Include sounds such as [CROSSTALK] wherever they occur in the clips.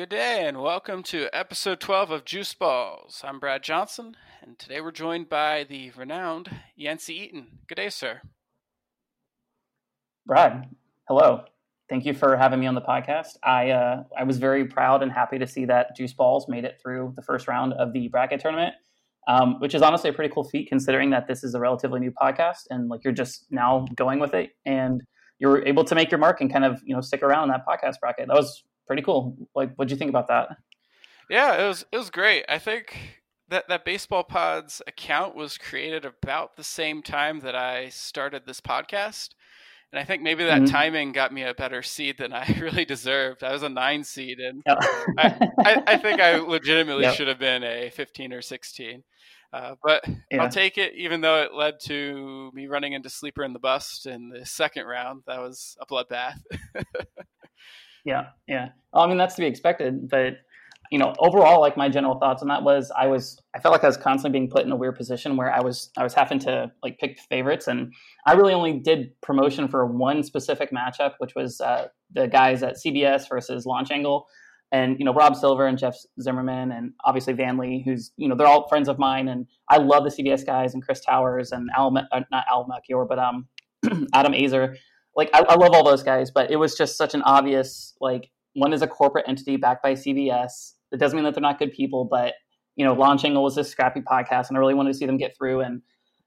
Good day, and welcome to episode 12 of Juice Balls. I'm Brad Johnson, and today we're joined by the renowned Yancey Eaton. Good day, sir. Brad, hello. Thank you for having me on the podcast. I uh, I was very proud and happy to see that Juice Balls made it through the first round of the bracket tournament, um, which is honestly a pretty cool feat considering that this is a relatively new podcast and like you're just now going with it and you're able to make your mark and kind of you know stick around in that podcast bracket. That was pretty cool. Like, what'd you think about that? Yeah, it was it was great. I think that that baseball pods account was created about the same time that I started this podcast. And I think maybe that mm-hmm. timing got me a better seed than I [LAUGHS] really deserved. I was a nine seed, and. I, I, I, think I legitimately yep. should have been a 15 or 16. Uh, but yeah. I'll take it, even though it led to me running into Sleeper and the Bust in the second round. That was a bloodbath. [LAUGHS] yeah, yeah. I mean, that's to be expected. But you know, overall, like my general thoughts on that was, I was, I felt like I was constantly being put in a weird position where I was, I was having to like pick favorites, and I really only did promotion for one specific matchup, which was uh, the guys at CBS versus Launch Angle and you know Rob Silver and Jeff Zimmerman and obviously Van Lee, who's you know they're all friends of mine, and I love the CBS guys and Chris Towers and Al, uh, not Al Melchior, but um [CLEARS THROAT] Adam Aizer. Like I, I, love all those guys, but it was just such an obvious like one is a corporate entity backed by CBS. It doesn't mean that they're not good people, but you know Launch Angle was this scrappy podcast, and I really wanted to see them get through and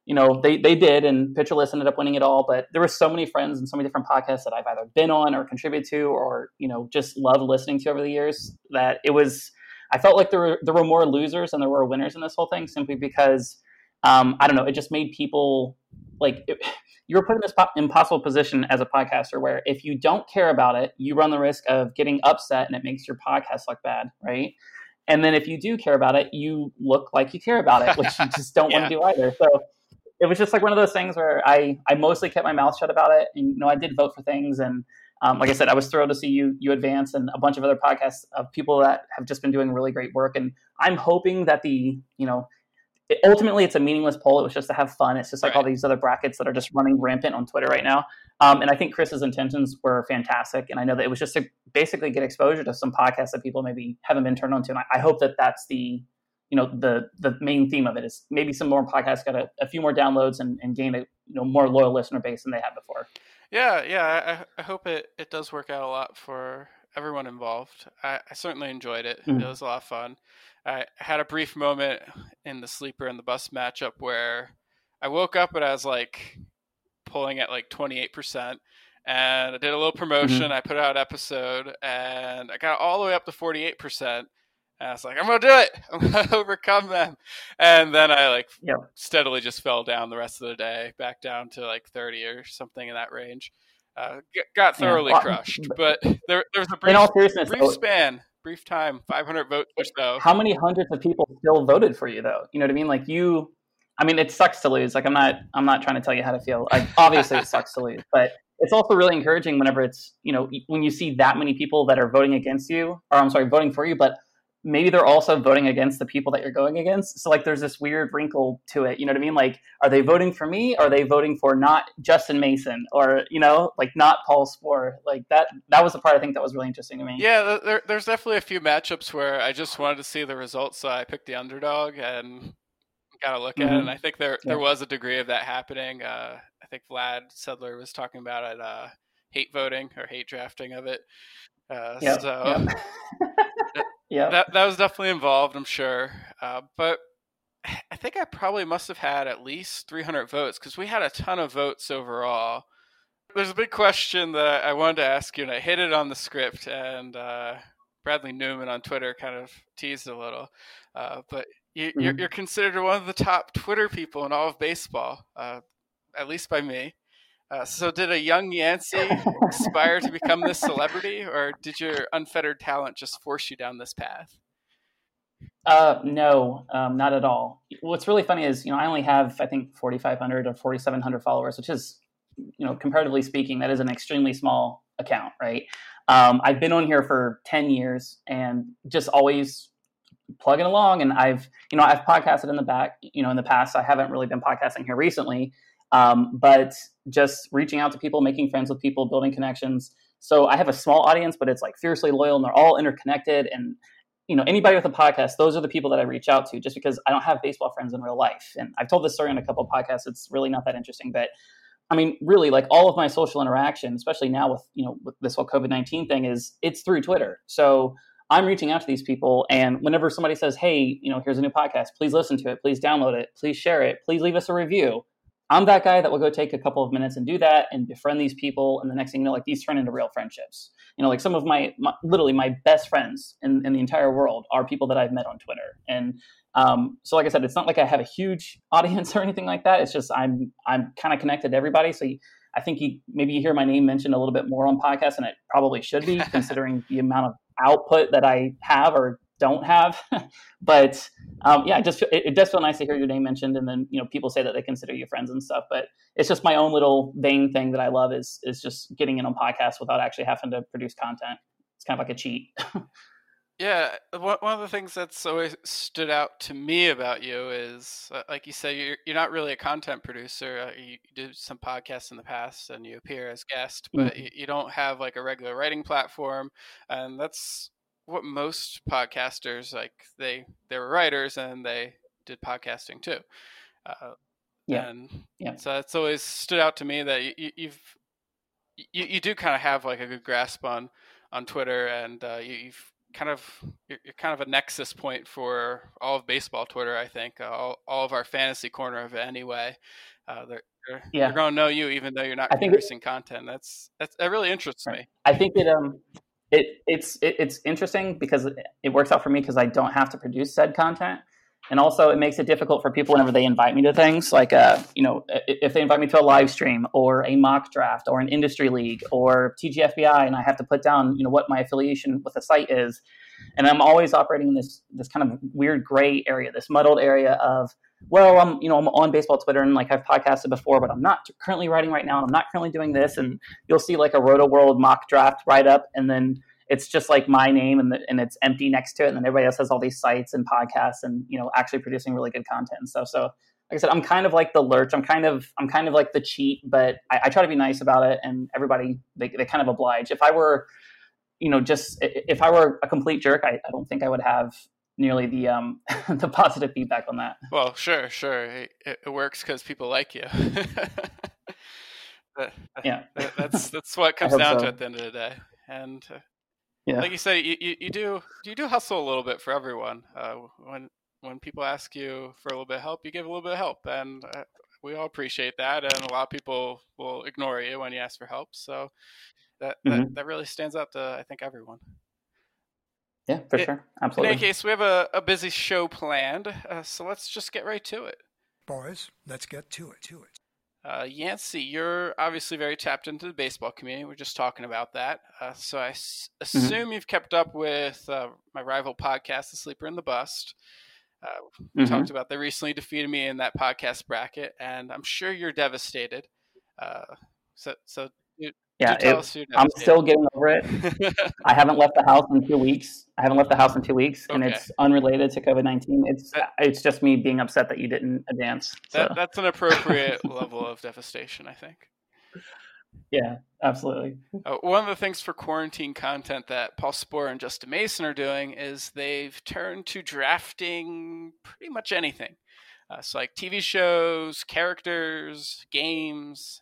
you know, they, they did, and Pitcher List ended up winning it all. But there were so many friends and so many different podcasts that I've either been on or contributed to, or you know, just loved listening to over the years. That it was, I felt like there were there were more losers than there were winners in this whole thing, simply because um, I don't know, it just made people like it, you were put in this impossible position as a podcaster where if you don't care about it, you run the risk of getting upset, and it makes your podcast look bad, right? And then if you do care about it, you look like you care about it, [LAUGHS] which you just don't yeah. want to do either. So it was just like one of those things where I I mostly kept my mouth shut about it. And you know, I did vote for things, and um, like I said, I was thrilled to see you you advance and a bunch of other podcasts of people that have just been doing really great work. And I'm hoping that the you know. It, ultimately, it's a meaningless poll. It was just to have fun. It's just like right. all these other brackets that are just running rampant on Twitter right now. Um, and I think Chris's intentions were fantastic. And I know that it was just to basically get exposure to some podcasts that people maybe haven't been turned on to. And I, I hope that that's the you know the the main theme of it is maybe some more podcasts got a, a few more downloads and, and gain a you know more loyal listener base than they had before. Yeah, yeah. I, I hope it, it does work out a lot for everyone involved. I, I certainly enjoyed it. Mm-hmm. It was a lot of fun. I had a brief moment in the Sleeper and the Bust matchup where I woke up and I was like pulling at like twenty eight percent and I did a little promotion. Mm-hmm. I put out an episode and I got all the way up to 48%. And I was like, I'm gonna do it. [LAUGHS] I'm gonna overcome them. And then I like yep. steadily just fell down the rest of the day, back down to like 30 or something in that range. Uh, got thoroughly yeah. crushed, [LAUGHS] but [LAUGHS] there, there was a brief, brief span, brief time, 500 votes or so. How many hundreds of people still voted for you, though? You know what I mean? Like you, I mean, it sucks to lose. Like I'm not, I'm not trying to tell you how to feel. Like [LAUGHS] obviously, it sucks to lose, but it's also really encouraging whenever it's, you know, when you see that many people that are voting against you, or I'm sorry, voting for you, but maybe they're also voting against the people that you're going against. So like there's this weird wrinkle to it. You know what I mean? Like, are they voting for me? Are they voting for not Justin Mason or, you know, like not Paul Sporer? Like that that was the part I think that was really interesting to me. Yeah, there, there's definitely a few matchups where I just wanted to see the results, so I picked the underdog and got to look mm-hmm. at it. And I think there there was a degree of that happening. Uh, I think Vlad Sedler was talking about it, uh, hate voting or hate drafting of it. Uh, yep. So yep. [LAUGHS] [LAUGHS] yeah, that that was definitely involved, I'm sure. Uh, but I think I probably must have had at least 300 votes because we had a ton of votes overall. There's a big question that I wanted to ask you, and I hit it on the script, and uh, Bradley Newman on Twitter kind of teased a little. Uh, but you, are mm-hmm. you're, you're considered one of the top Twitter people in all of baseball, uh, at least by me. Uh, so, did a young Yancey aspire to become this celebrity, or did your unfettered talent just force you down this path? Uh, no, um, not at all. What's really funny is, you know, I only have, I think, 4,500 or 4,700 followers, which is, you know, comparatively speaking, that is an extremely small account, right? Um, I've been on here for 10 years and just always plugging along. And I've, you know, I've podcasted in the back, you know, in the past. I haven't really been podcasting here recently. Um, but just reaching out to people, making friends with people, building connections. So I have a small audience, but it's like fiercely loyal and they're all interconnected. And you know, anybody with a podcast, those are the people that I reach out to just because I don't have baseball friends in real life. And I've told this story on a couple podcasts. It's really not that interesting, but I mean, really, like all of my social interaction, especially now with you know with this whole COVID nineteen thing, is it's through Twitter. So I'm reaching out to these people, and whenever somebody says, "Hey, you know, here's a new podcast, please listen to it, please download it, please share it, please leave us a review," I'm that guy that will go take a couple of minutes and do that and befriend these people. And the next thing you know, like these turn into real friendships. You know, like some of my, my literally my best friends in, in the entire world are people that I've met on Twitter. And um, so, like I said, it's not like I have a huge [LAUGHS] audience or anything like that. It's just I'm I'm kind of connected to everybody. So you, I think you, maybe you hear my name mentioned a little bit more on podcasts, and it probably should be [LAUGHS] considering the amount of output that I have or don't have. [LAUGHS] but um, yeah, just it, it, does feel nice to hear your name mentioned, and then you know people say that they consider you friends and stuff. But it's just my own little vain thing that I love is is just getting in on podcasts without actually having to produce content. It's kind of like a cheat. [LAUGHS] yeah, one of the things that's always stood out to me about you is, uh, like you say, you're you're not really a content producer. Uh, you, you did some podcasts in the past, and you appear as guest, but mm-hmm. you, you don't have like a regular writing platform, and that's what most podcasters like they they were writers and they did podcasting too. Uh, yeah. and yeah. so it's always stood out to me that you, you've you, you do kind of have like a good grasp on on twitter and uh, you, have kind of you're, you're, kind of a nexus point for all of baseball twitter i think uh, all, all of our fantasy corner of it anyway. Uh, they're, they're, yeah. they're going to know you even though you're not producing content. That's that's that really interests right. me. I think that um it, it's it, it's interesting because it works out for me because I don't have to produce said content, and also it makes it difficult for people whenever they invite me to things like uh you know if they invite me to a live stream or a mock draft or an industry league or TGFBI and I have to put down you know what my affiliation with the site is, and I'm always operating in this this kind of weird gray area, this muddled area of well, I'm you know I'm on baseball Twitter and like I've podcasted before, but I'm not currently writing right now, and I'm not currently doing this. And you'll see like a Rotoworld mock draft write up, and then it's just like my name and the, and it's empty next to it, and then everybody else has all these sites and podcasts and you know actually producing really good content and stuff. So like I said, I'm kind of like the lurch. I'm kind of I'm kind of like the cheat, but I, I try to be nice about it, and everybody they they kind of oblige. If I were you know just if I were a complete jerk, I, I don't think I would have nearly the um [LAUGHS] the positive feedback on that. Well, sure, sure, it, it works because people like you. [LAUGHS] yeah, [LAUGHS] that's that's what comes down so. to at the end of the day. And uh, yeah. like you said, you, you, you, do you do hustle a little bit for everyone. Uh, when when people ask you for a little bit of help, you give a little bit of help, and uh, we all appreciate that. And a lot of people will ignore you when you ask for help. So that mm-hmm. that, that really stands out to I think everyone. Yeah, for it, sure. Absolutely. In any case, we have a, a busy show planned, uh, so let's just get right to it. Boys, let's get to it. To it. Uh, Yancey, you're obviously very tapped into the baseball community. We're just talking about that. Uh, so I s- mm-hmm. assume mm-hmm. you've kept up with uh, my rival podcast, The Sleeper and the Bust. Uh, we mm-hmm. talked about they recently defeated me in that podcast bracket, and I'm sure you're devastated. Uh, so, so yeah, it, I'm still getting over it. [LAUGHS] I haven't left the house in two weeks. I haven't left the house in two weeks, okay. and it's unrelated to COVID nineteen. It's that, it's just me being upset that you didn't advance. So. That, that's an appropriate level of devastation, I think. Yeah, absolutely. Uh, one of the things for quarantine content that Paul Sporer and Justin Mason are doing is they've turned to drafting pretty much anything. Uh, so, like TV shows, characters, games,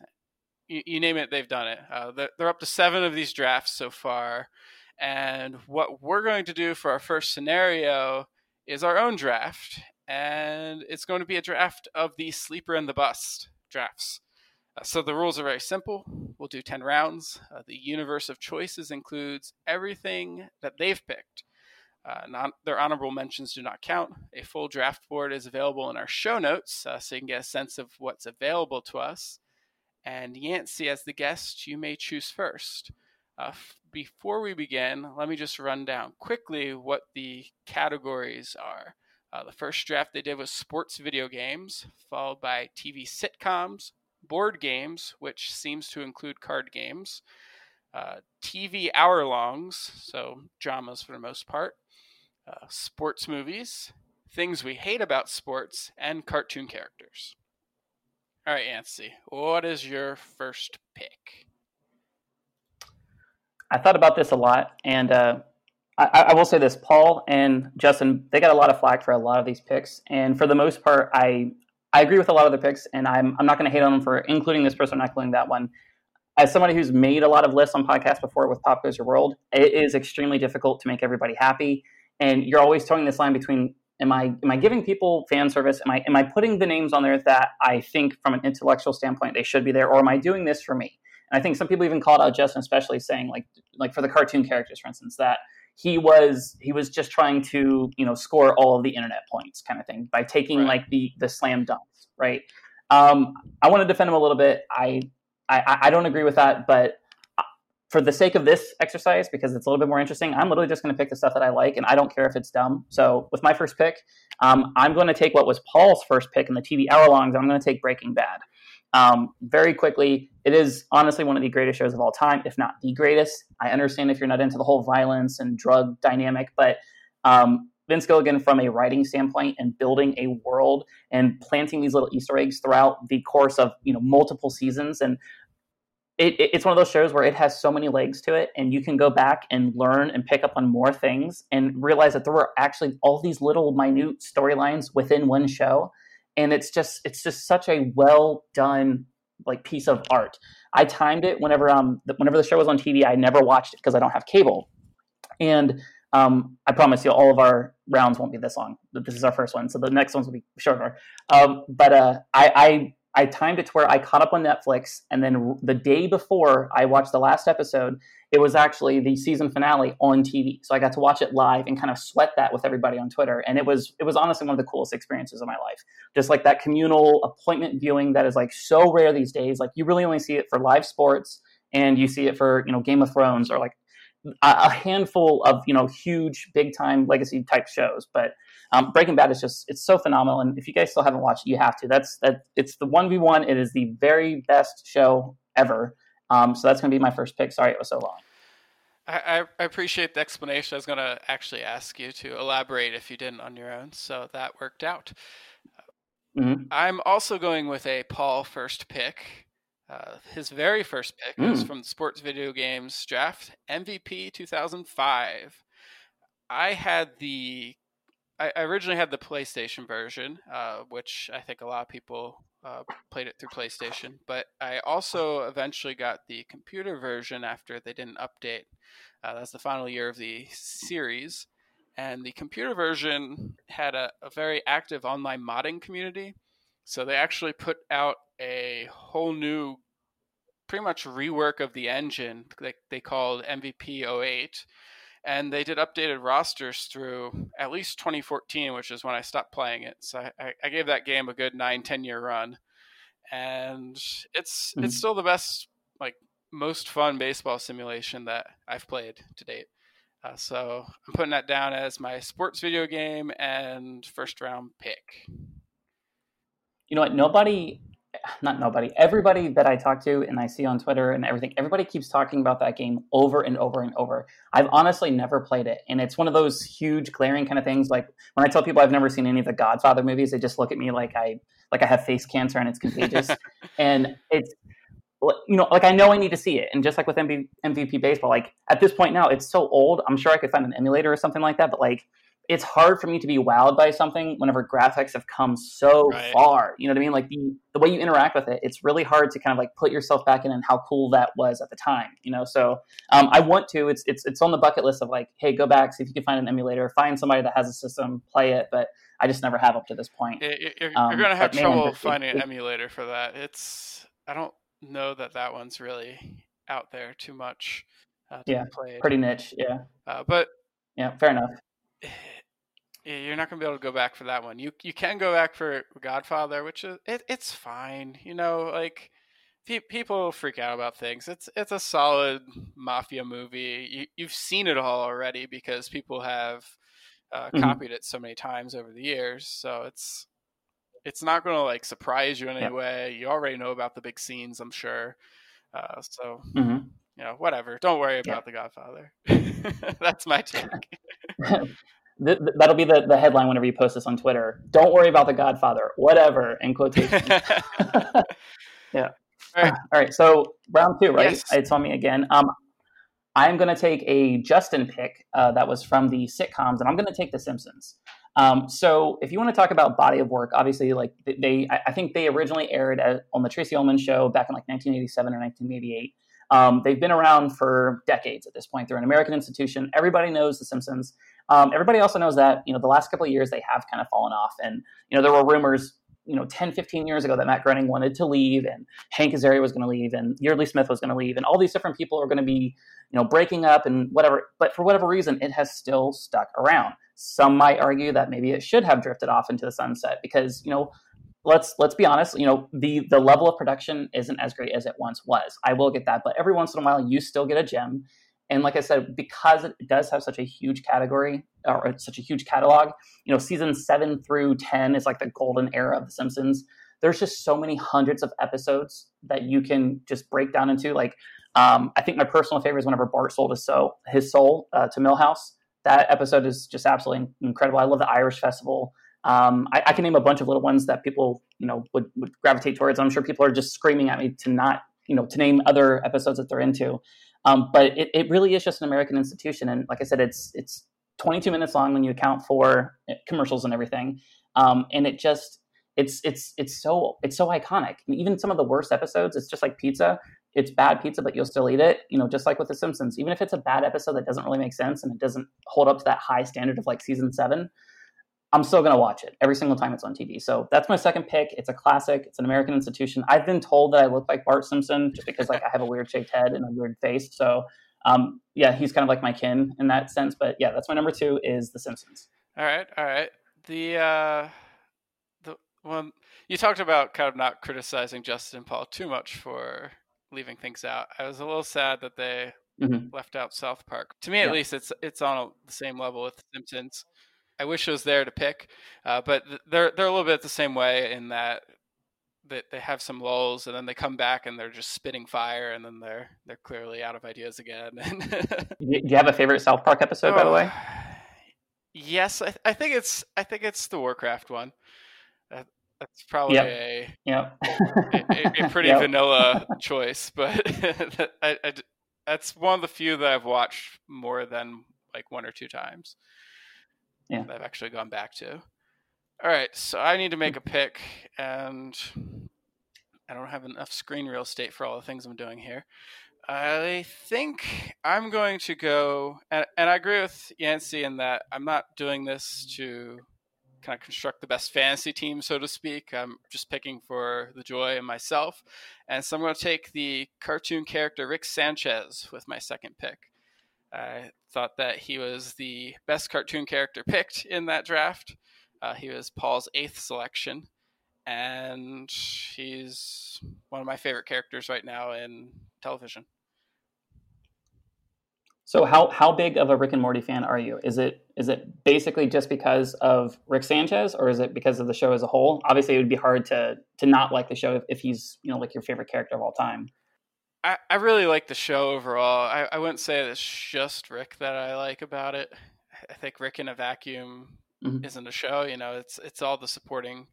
you, you name it, they've done it. Uh, they're, up to seven of these drafts so far. And what we're going to do for our first scenario is our own draft. And it's going to be a draft of the sleeper and the bust drafts. Uh, so the rules are very simple. We'll do 10 rounds. Uh, the universe of choices includes everything that they've picked. Uh, non- their honorable mentions do not count. A full draft board is available in our show notes, uh, so you can get a sense of what's available to us. And Yancey, as the guest, you may choose first. Uh, f- before we begin, let me just run down quickly what the categories are. Uh, the first draft they did was sports video games, followed by TV sitcoms, board games, which seems to include card games, uh, TV hour longs, so dramas for the most part, uh, sports movies, things we hate about sports, and cartoon characters. All right, Yancey, what is your first pick? I thought about this a lot, and uh, I, I, will say this: Paul and Justin, they got a lot of flack for a lot of these picks, and for the most part, I I agree with a lot of the picks, and I'm I'm not going to hate on them for including this person, not including that one. As somebody who's made a lot of lists on podcasts before with Pop Goes Your World, it is extremely difficult to make everybody happy, and you're always towing this line between am I am I giving people fan service? Am I am I putting the names on there that I think from an intellectual standpoint they should be there, or am I doing this for me? And I think some people even called out Justin, especially saying like like for the cartoon characters, for instance, that he was he was just trying to you know score all of the internet points kind of thing by taking right. like the the slam dunks, right? Um, I want to defend him a little bit. I, I I don't agree with that, but for the sake of this exercise, because it's a little bit more interesting, I'm literally just going to pick the stuff that I like, and I don't care if it's dumb. So with my first pick, um, I'm going to take what was Paul's first pick in the TV hour longs. I'm going to take Breaking Bad. Um, very quickly, it is honestly one of the greatest shows of all time, if not the greatest. I understand if you're not into the whole violence and drug dynamic, but um, Vince Gilligan, from a writing standpoint and building a world and planting these little Easter eggs throughout the course of you know multiple seasons, and it, it, it's one of those shows where it has so many legs to it, and you can go back and learn and pick up on more things and realize that there were actually all these little minute storylines within one show and it's just it's just such a well done like piece of art. I timed it whenever um whenever the show was on TV. I never watched it because I don't have cable, and um, I promise you, all of our rounds won't be this long. This is our first one, so the next ones will be shorter. Um, but uh, I, I I timed it to where I caught up on Netflix, and then the day before I watched the last episode, it was actually the season finale on TV. So I got to watch it live and kind of sweat that with everybody on Twitter, and it was it was honestly one of the coolest experiences of my life. Just like that communal appointment viewing that is like so rare these days. Like you really only see it for live sports, and you see it for you know Game of Thrones or like a handful of you know huge big time legacy type shows, but um, Breaking Bad is just it's so phenomenal, and if you guys still haven't watched it, you have to. That's that. It's the one v one. It is the very best show ever. Um, so that's going to be my first pick. Sorry it was so long. I, I appreciate the explanation. I was going to actually ask you to elaborate if you didn't on your own, so that worked out. Mm-hmm. I'm also going with a Paul first pick. Uh, his very first pick mm. was from the Sports Video Games Draft MVP 2005. I had the I, originally had the PlayStation version, uh, which I think a lot of people uh, played it through PlayStation. But I also eventually got the computer version after they didn't update. Uh, that's the final year of the series, and the computer version had a, a very active online modding community. So they actually put out a whole new, pretty much rework of the engine. They, they called MVP 08 and they did updated rosters through at least 2014 which is when i stopped playing it. So i, I gave that game a good nine ten year run. And it's mm-hmm. it's still the best like most fun baseball simulation that i've played to date. Uh, so i'm putting that down as my sports video game and first round pick. You know what? Nobody not nobody, everybody that I talk to and I see on Twitter and everything, everybody keeps talking about that game over and over and over. I've honestly never played it. And it's one of those huge glaring kind of things. Like when I tell people I've never seen any of the Godfather movies, they just look at me like I like I have face cancer and it's contagious. [LAUGHS] and it's you know, like I know I need to see it. And just like with MVP baseball, like at this point now, it's so old. I'm sure I could find an emulator or something like that, but like it's hard for me to be wowed by something whenever graphics have come so right. far. You know what I mean? Like the the way you interact with it, it's really hard to kind of like put yourself back in and how cool that was at the time. You know, so um, I want to. It's it's it's on the bucket list of like, hey, go back, see if you can find an emulator, find somebody that has a system, play it. But I just never have up to this point. You're, you're, um, you're gonna have trouble man, finding it, an emulator for that. It's I don't know that that one's really out there too much. Uh, yeah, pretty niche. Yeah, uh, but yeah, fair enough you're not gonna be able to go back for that one. You you can go back for Godfather, which is it, it's fine. You know, like people freak out about things. It's it's a solid mafia movie. You, you've seen it all already because people have uh, mm-hmm. copied it so many times over the years. So it's it's not going to like surprise you in any way. You already know about the big scenes, I'm sure. Uh, so mm-hmm. you know, whatever. Don't worry about yeah. the Godfather. [LAUGHS] That's my take. [LAUGHS] th- that'll be the, the headline whenever you post this on Twitter. Don't worry about the Godfather, whatever, in quotation. [LAUGHS] [LAUGHS] yeah. All right. All right. So round two, right? Yes. It's on me again. Um, I'm going to take a Justin pick uh, that was from the sitcoms, and I'm going to take The Simpsons. Um, so if you want to talk about body of work, obviously, like they, I think they originally aired at, on the Tracey Ullman show back in like 1987 or 1988. Um, they've been around for decades at this point. They're an American institution. Everybody knows The Simpsons. Um, everybody also knows that you know the last couple of years they have kind of fallen off, and you know there were rumors you know 10 15 years ago that matt groening wanted to leave and hank azaria was going to leave and yeardley smith was going to leave and all these different people are going to be you know breaking up and whatever. But for whatever reason it has still stuck around. Some might argue that maybe it should have drifted off into the sunset because you know let's let's be honest you know the the level of production isn't as great as it once was. I will get that but every once in a while you still get a gem and like I said, because it does have such a huge category or such a huge catalog, you know, season seven through 10 is like the golden era of The Simpsons. There's just so many hundreds of episodes that you can just break down into. Like, um, I think my personal favorite is whenever Bart sold his soul, his soul uh, to Milhouse. That episode is just absolutely incredible. I love the Irish Festival. Um, I, I, can name a bunch of little ones that people, you know, would, would gravitate towards. I'm sure people are just screaming at me to not, you know, to name other episodes that they're into. Um, but it, it really is just an American institution, and like I said, it's it's 22 minutes long when you account for eh, commercials and everything, um, and it just it's it's it's so it's so iconic. I mean, even some of the worst episodes, it's just like pizza. It's bad pizza, but you'll still eat it. You know, just like with The Simpsons. Even if it's a bad episode that doesn't really make sense and it doesn't hold up to that high standard of like season seven, I'm still going to watch it every single time it's on TV. So that's my second pick. It's a classic. It's an American institution. I've been told that I look like Bart Simpson just because like I have a weird shaped head and a weird face. So um, yeah, he's kind of like my kin in that sense. But yeah, that's my number two is The Simpsons. All right, all right. The uh, the one you talked about kind of not criticizing Justin Paul too much for leaving things out. I was a little sad that they mm-hmm. left out South Park. To me, at yeah. least, it's it's on a, the same level with The Simpsons. I wish it was there to pick, uh, but they're they're a little bit the same way in that they they have some lulls and then they come back and they're just spitting fire and then they're they're clearly out of ideas again. [LAUGHS] Do you have a favorite South Park episode, oh, by the way? Yes, I, I, think it's I think it's the Warcraft one. That, that's probably yep. a, yep. a, a pretty [LAUGHS] yep. vanilla choice, but [LAUGHS] I, I, that's one of the few that I've watched more than like one or two times yeah. I've actually gone back to. All right, so I need to make a pick, and I don't have enough screen real estate for all the things I'm doing here. I think I'm going to go, and, and I agree with Yancey in that I'm not doing this to kind of construct the best fantasy team, so to speak. I'm just picking for the joy and myself. And so I'm going to take the cartoon character Rick Sanchez with my second pick. I thought that he was the best cartoon character picked in that draft. Uh, he was Paul's eighth selection, and he's one of my favorite characters right now in television. So how how big of a Rick and Morty fan are you? Is it is it basically just because of Rick Sanchez, or is it because of the show as a whole? Obviously, it would be hard to to not like the show if, if he's you know like your favorite character of all time. I, I really like the show overall. I, I wouldn't say it's just Rick that I like about it. I think Rick in a vacuum mm-hmm. isn't a show. You know, it's it's all the supporting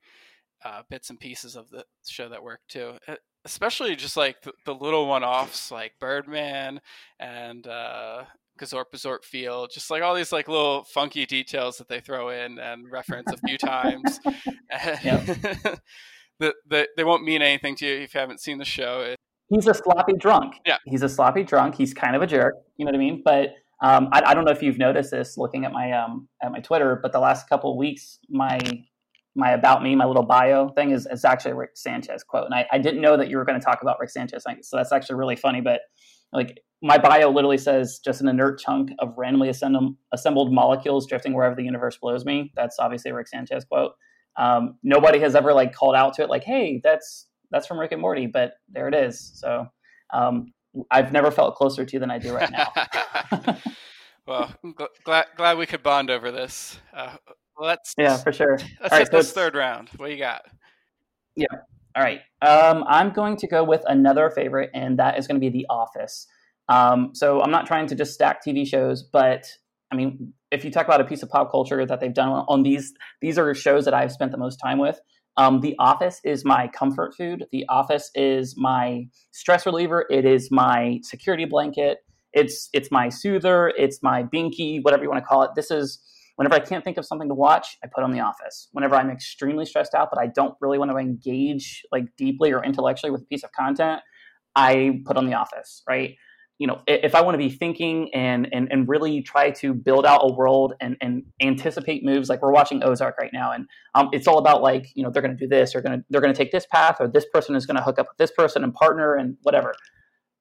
uh, bits and pieces of the show that work too. Especially just like the, the little one-offs, like Birdman and uh, Gazorpazorpfield, just like all these like little funky details that they throw in and reference a few times. [LAUGHS] [LAUGHS] that, that they won't mean anything to you if you haven't seen the show he's a sloppy drunk. Yeah. He's a sloppy drunk. He's kind of a jerk. You know what I mean? But um, I, I, don't know if you've noticed this looking at my um, at my Twitter, but the last couple of weeks, my my about me, my little bio thing is, is actually a Rick Sanchez quote, and I, I didn't know that you were going to talk about Rick Sanchez, so that's actually really funny. But like my bio literally says, just an inert chunk of randomly assembled, assembled molecules drifting wherever the universe blows me. That's obviously a Rick Sanchez quote. Um, nobody has ever like called out to it like, hey, that's that's from Rick and Morty, but there it is. So um, I've never felt closer to you than I do right now. [LAUGHS] [LAUGHS] well, gl- glad glad we could bond over this. Uh, let's yeah, for sure. Let's All hit right, this third round. What you got? Yeah. All right. Um, I'm going to go with another favorite, and that is going to be The Office. Um, so I'm not trying to just stack TV shows, but I mean, if you talk about a piece of pop culture that they've done on these, these are shows that I've spent the most time with. Um, the Office is my comfort food. The Office is my stress reliever. It is my security blanket. It's it's my soother, it's my binky, whatever you want to call it. This is whenever I can't think of something to watch, I put on The Office. Whenever I'm extremely stressed out, but I don't really want to engage like deeply or intellectually with a piece of content, I put on The Office. Right you know, if I want to be thinking and, and, and really try to build out a world and, and anticipate moves, like we're watching Ozark right now, and um, it's all about like, you know, they're going to do this, or going to they're going to take this path, or this person is going to hook up with this person and partner and whatever.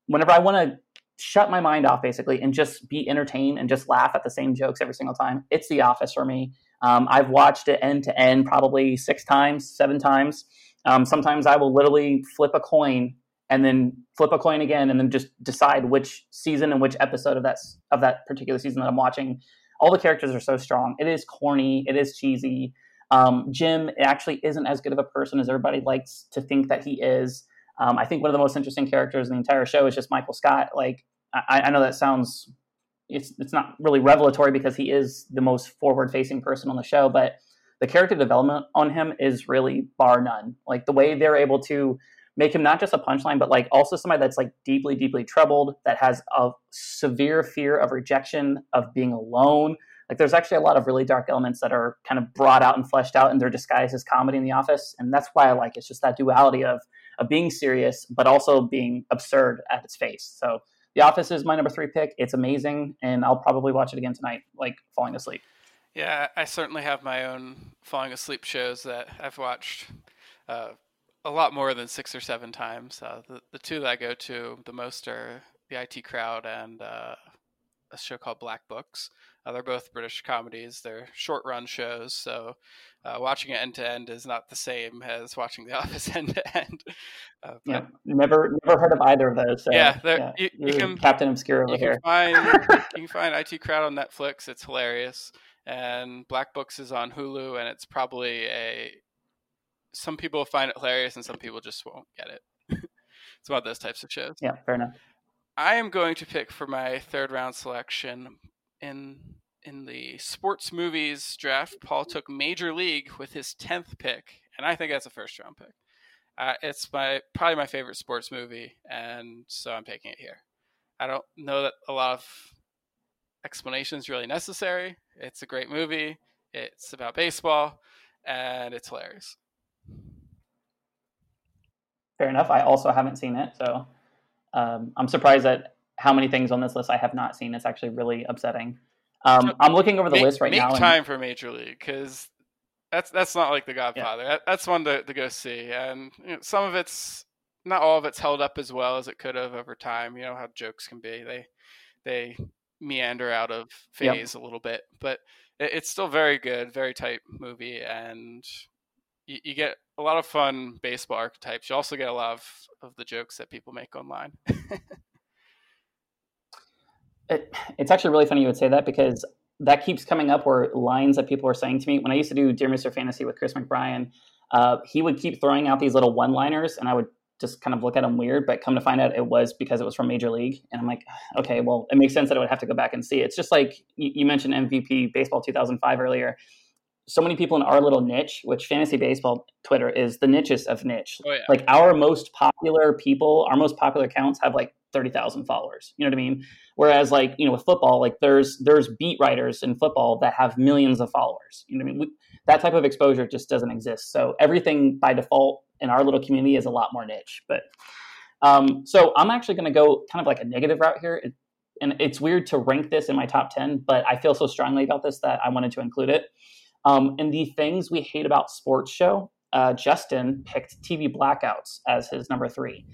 Whenever I want to shut my mind off, basically, and just be entertained and just laugh at the same jokes every single time, it's The Office for me. Um, I've watched it end to end probably six times, seven times. Um, sometimes I will literally flip a coin and then flip a coin again and then just decide which season and which episode of that of that particular season that I'm watching. All the characters are so strong. It is corny. It is cheesy. Um, Jim actually isn't as good of a person as everybody likes to think that he is. Um, I think one of the most interesting characters in the entire show is just Michael Scott. Like I, I know that sounds it's it's not really revelatory because he is the most forward facing person on the show, but the character development on him is really bar none. Like the way they're able to make him not just a punchline, but like also somebody that's like deeply, deeply troubled, that has a severe fear of rejection, of being alone. Like there's actually a lot of really dark elements that are kind of brought out and fleshed out, and they're disguised as comedy in the office, and that's why I like it. it's just that duality of of being serious, but also being absurd at its face. So The Office is my number three pick. It's amazing, and I'll probably watch it again tonight, like falling asleep. Yeah, I certainly have my own falling asleep shows that I've watched. Uh, a lot more than six or seven times. Uh, the the two that I go to the most are the IT Crowd and uh, a show called Black Books. Uh, they're both British comedies. They're short run shows, so uh, watching it end to end is not the same as watching The [LAUGHS] Office end to end. Uh, yeah, never never heard of either of those. So, yeah, yeah you, you can Captain Obscure over you here. Can find, [LAUGHS] you can find IT Crowd on Netflix. It's hilarious. And Black Books is on Hulu, and it's probably a some people find it hilarious and some people just won't get it. [LAUGHS] it's about those types of shows. Yeah, fair enough. I am going to pick for my third round selection in in the sports movies draft. Paul took Major League with his tenth pick, and I think that's a first round pick. Uh, it's my probably my favorite sports movie, and so I'm taking it here. I don't know that a lot of explanation is really necessary. It's a great movie. It's about baseball, and it's hilarious. Fair enough. I also haven't seen it, so um, I'm surprised at how many things on this list I have not seen. It's actually really upsetting. Um, I'm looking over the make, list right make now. Make time and... for Major League because that's that's not like The Godfather. Yeah. That's one to, to go see, and you know, some of it's not all of it's held up as well as it could have over time. You know how jokes can be; they they meander out of phase yep. a little bit, but it, it's still very good, very tight movie, and you, you, get a lot of fun baseball archetypes. You also get a lot of, of the jokes that people make online. [LAUGHS] it, it's actually really funny you would say that because that keeps coming up where lines that people are saying to me. When I used to do Dear Mr. Fantasy with Chris McBrien, uh, he would keep throwing out these little one liners, and I would just kind of look at them weird. But come to find out, it was because it was from Major League, and I'm like, okay, well, it makes sense that I would have to go back and see. It's just like you mentioned MVP Baseball 2005 earlier so many people in our little niche, which fantasy baseball Twitter is the nichest of niche. Oh, yeah. Like our most popular people, our most popular accounts have like 30,000 followers. You know what I mean? Whereas like, you know, with football, like there's there's beat writers in football that have millions of followers. You know what I mean? We, that type of exposure just doesn't exist. So everything by default in our little community is a lot more niche. But um, so I'm actually going to go kind of like a negative route here. It, and it's weird to rank this in my top 10, but I feel so strongly about this that I wanted to include it. Um, and the things we hate about sports show, uh, Justin picked TV blackouts as his number three.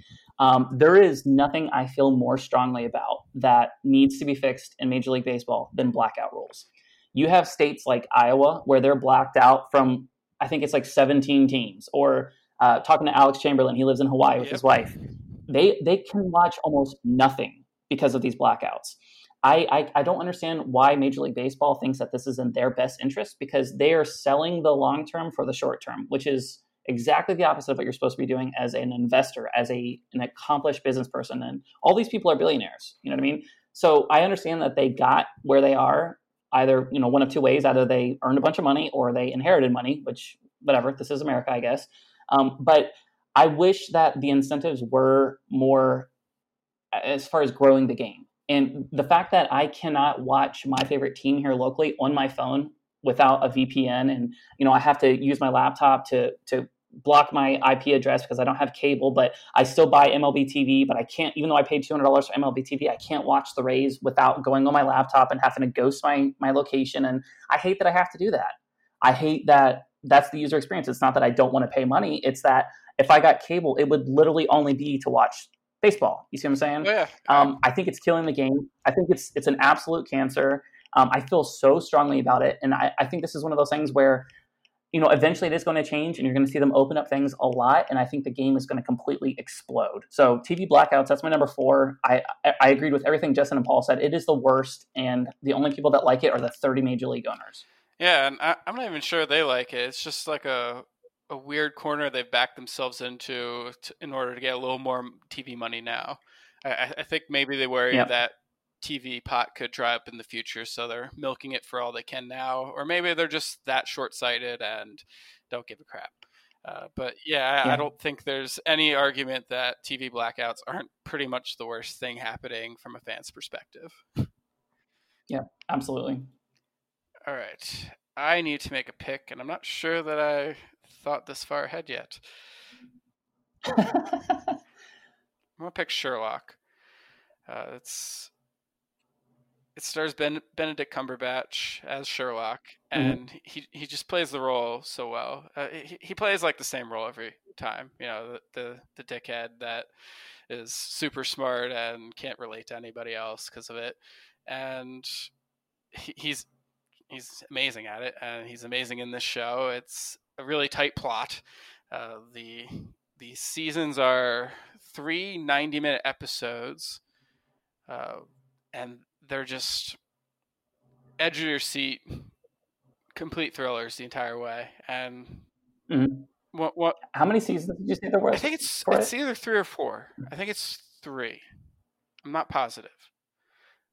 Um, there is nothing I feel more strongly about that needs to be fixed in Major League Baseball than blackout rules. You have states like Iowa where they're blacked out from, I think it's like 17 teams, or uh, talking to Alex Chamberlain, he lives in Hawaii with yep. his wife. They they can watch almost nothing because of these blackouts. I, I, I don't understand why Major League Baseball thinks that this is in their best interest because they are selling the long term for the short term, which is exactly the opposite of what you're supposed to be doing as an investor, as a an accomplished business person. And all these people are billionaires. You know what I mean? So I understand that they got where they are either you know one of two ways: either they earned a bunch of money or they inherited money. Which whatever. This is America, I guess. Um, but I wish that the incentives were more as far as growing the game And the fact that I cannot watch my favorite team here locally on my phone without a VPN, and you know I have to use my laptop to to block my IP address because I don't have cable, but I still buy MLB TV. But I can't, even though I paid two hundred dollars for MLB TV, I can't watch the Rays without going on my laptop and having to ghost my my location. And I hate that I have to do that. I hate that that's the user experience. It's not that I don't want to pay money. It's that if I got cable, it would literally only be to watch baseball. You see what I'm saying? Oh, yeah. Um, I think it's killing the game. I think it's it's an absolute cancer. Um, I feel so strongly about it, and I, I think this is one of those things where you know, eventually it is going to change and you're going to see them open up things a lot. And I think the game is going to completely explode. So TV blackouts, that's my number four. I, I agreed with everything Justin and Paul said. It is the worst. And the only people that like it are the 30 major league owners. Yeah. And I, am not even sure they like it. It's just like a, a weird corner they've backed themselves into to, in order to get a little more TV money now. I, I think maybe they worry yep. that TV pot could dry up in the future, so they're milking it for all they can now, or maybe they're just that short-sighted and don't give a crap. Uh, but yeah, yeah, I don't think there's any argument that TV blackouts aren't pretty much the worst thing happening from a fan's perspective. Yeah, absolutely. All right, I need to make a pick, and I'm not sure that I thought this far ahead yet. [LAUGHS] I'm gonna pick Sherlock. Uh, it's it stars ben, Benedict Cumberbatch as Sherlock, mm-hmm. and mm-hmm. he he just plays the role so well. Uh, he he plays like the same role every time. You know, the, the the dickhead that is super smart and can't relate to anybody else because of it, and he, he's he's amazing at it, and he's amazing in this show. It's a really tight plot. Uh, the the seasons are three 90 minute episodes. Uh, and they're just edge of your seat, complete thrillers the entire way. And mm-hmm. what what? How many seasons did you say there were? I think it's it's it? either three or four. I think it's three. I'm not positive.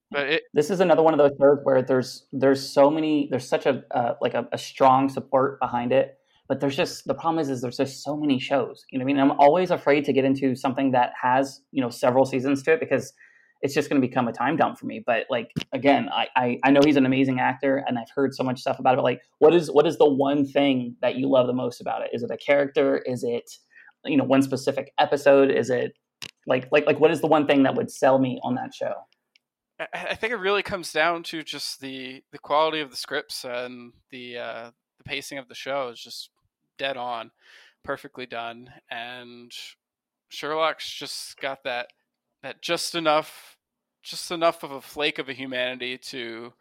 But it, this is another one of those shows where there's there's so many there's such a uh, like a, a strong support behind it but there's just the problem is is there's just so many shows you know i mean i'm always afraid to get into something that has you know several seasons to it because it's just going to become a time dump for me. But like again, I, I, I know he's an amazing actor, and I've heard so much stuff about it. But like, what is what is the one thing that you love the most about it? Is it a character? Is it you know one specific episode? Is it like like like what is the one thing that would sell me on that show? I think it really comes down to just the the quality of the scripts and the uh, the pacing of the show is just dead on, perfectly done, and Sherlock's just got that that just enough just enough of a flake of a humanity to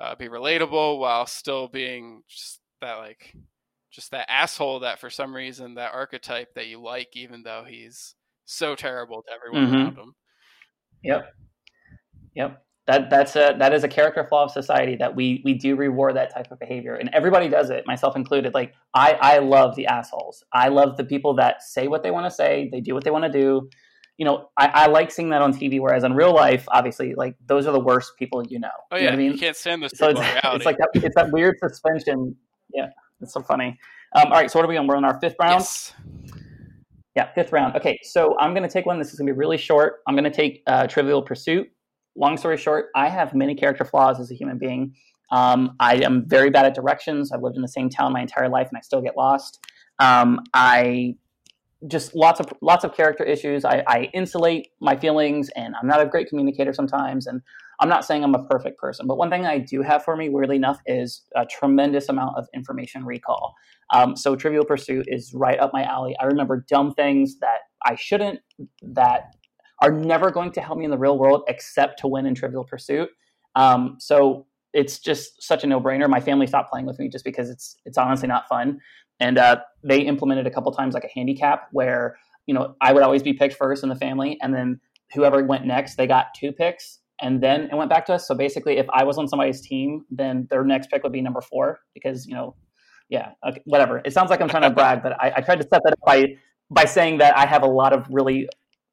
uh, be relatable while still being just that like just that asshole that for some reason that archetype that you like even though he's so terrible to everyone mm-hmm. around him. Yep. Yep that that's a that is a character flaw of society that we we do reward that type of behavior and everybody does it myself included like i i love the assholes i love the people that say what they want to say they do what they want to do you know, I, I, like seeing that on TV. Whereas in real life, obviously, like those are the worst people you know. Oh yeah, you, know I mean, you can't stand this. So it's, it's, like that, it's that weird suspension. Yeah, it's so funny. Um, all right, so what are we on? We're on our fifth round. Yes. Yeah, fifth round. Okay, so I'm going to take one. This is going to be really short. I'm going to take uh, Trivial Pursuit. Long story short, I have many character flaws as a human being. Um, I am very bad at directions. I've lived in the same town my entire life, and I still get lost. Um, I just lots of lots of character issues. I, I, insulate my feelings, and I'm not a great communicator sometimes. And I'm not saying I'm a perfect person, but one thing I do have for me, weirdly enough, is a tremendous amount of information recall. Um, so Trivial Pursuit is right up my alley. I remember dumb things that I shouldn't, that are never going to help me in the real world, except to win in Trivial Pursuit. Um, so it's just such a no-brainer. My family stopped playing with me just because it's it's honestly not fun. And uh, they implemented a couple times like a handicap where you know I would always be picked first in the family, and then whoever went next, they got two picks, and then it went back to us. So basically, if I was on somebody's team, then their next pick would be number four because you know, yeah, okay, whatever. It sounds like I'm trying to brag, but I, I tried to set that up by by saying that I have a lot of really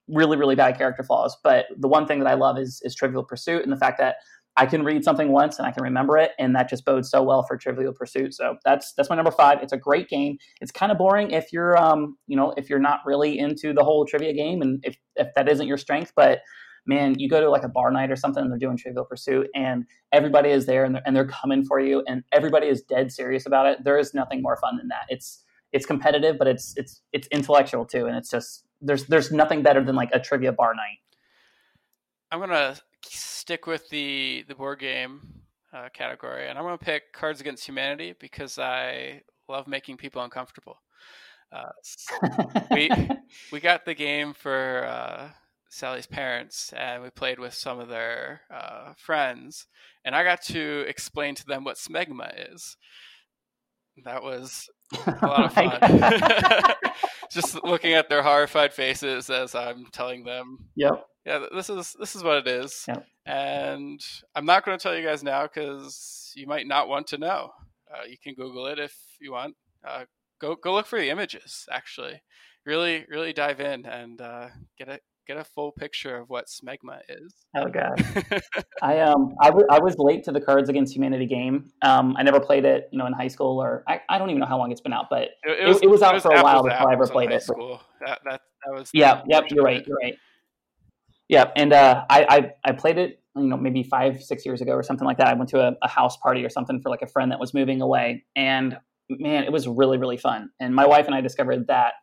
really really bad character flaws but the one thing that i love is is trivial pursuit and the fact that I can read something once and I can remember it, and that just bodes so well for Trivial Pursuit. So that's that's my number five. It's a great game. It's kind of boring if you're um you know if you're not really into the whole trivia game and if if that isn't your strength, but man, you go to like a bar night or something and they're doing Trivial Pursuit and everybody is there and they're, and they're coming for you and everybody is dead serious about it. There is nothing more fun than that. It's it's competitive, but it's it's it's intellectual too, and it's just there's there's nothing better than like a trivia bar night. I'm gonna stick with the the board game uh, category, and I'm gonna pick Cards Against Humanity because I love making people uncomfortable. Uh, we [LAUGHS] we got the game for uh, Sally's parents, and we played with some of their uh, friends, and I got to explain to them what smegma is. That was a lot of [LAUGHS] fun. [LAUGHS] Just looking at their horrified faces as I'm telling them. Yep. Yeah, this is this is what it is, yep. and I'm not going to tell you guys now because you might not want to know. Uh, you can Google it if you want. Uh, go go look for the images. Actually, really really dive in and uh, get it get a full picture of what smegma is. Oh god, [LAUGHS] I um I, w- I was late to the Cards Against Humanity game. Um, I never played it, you know, in high school or I, I don't even know how long it's been out, but it, it was, it, it was out was for a while before I ever played it. School. That, that that was yeah yep you're right you're right. Yeah, and uh, I, I I played it you know maybe five six years ago or something like that. I went to a, a house party or something for like a friend that was moving away, and man, it was really really fun. And my wife and I discovered that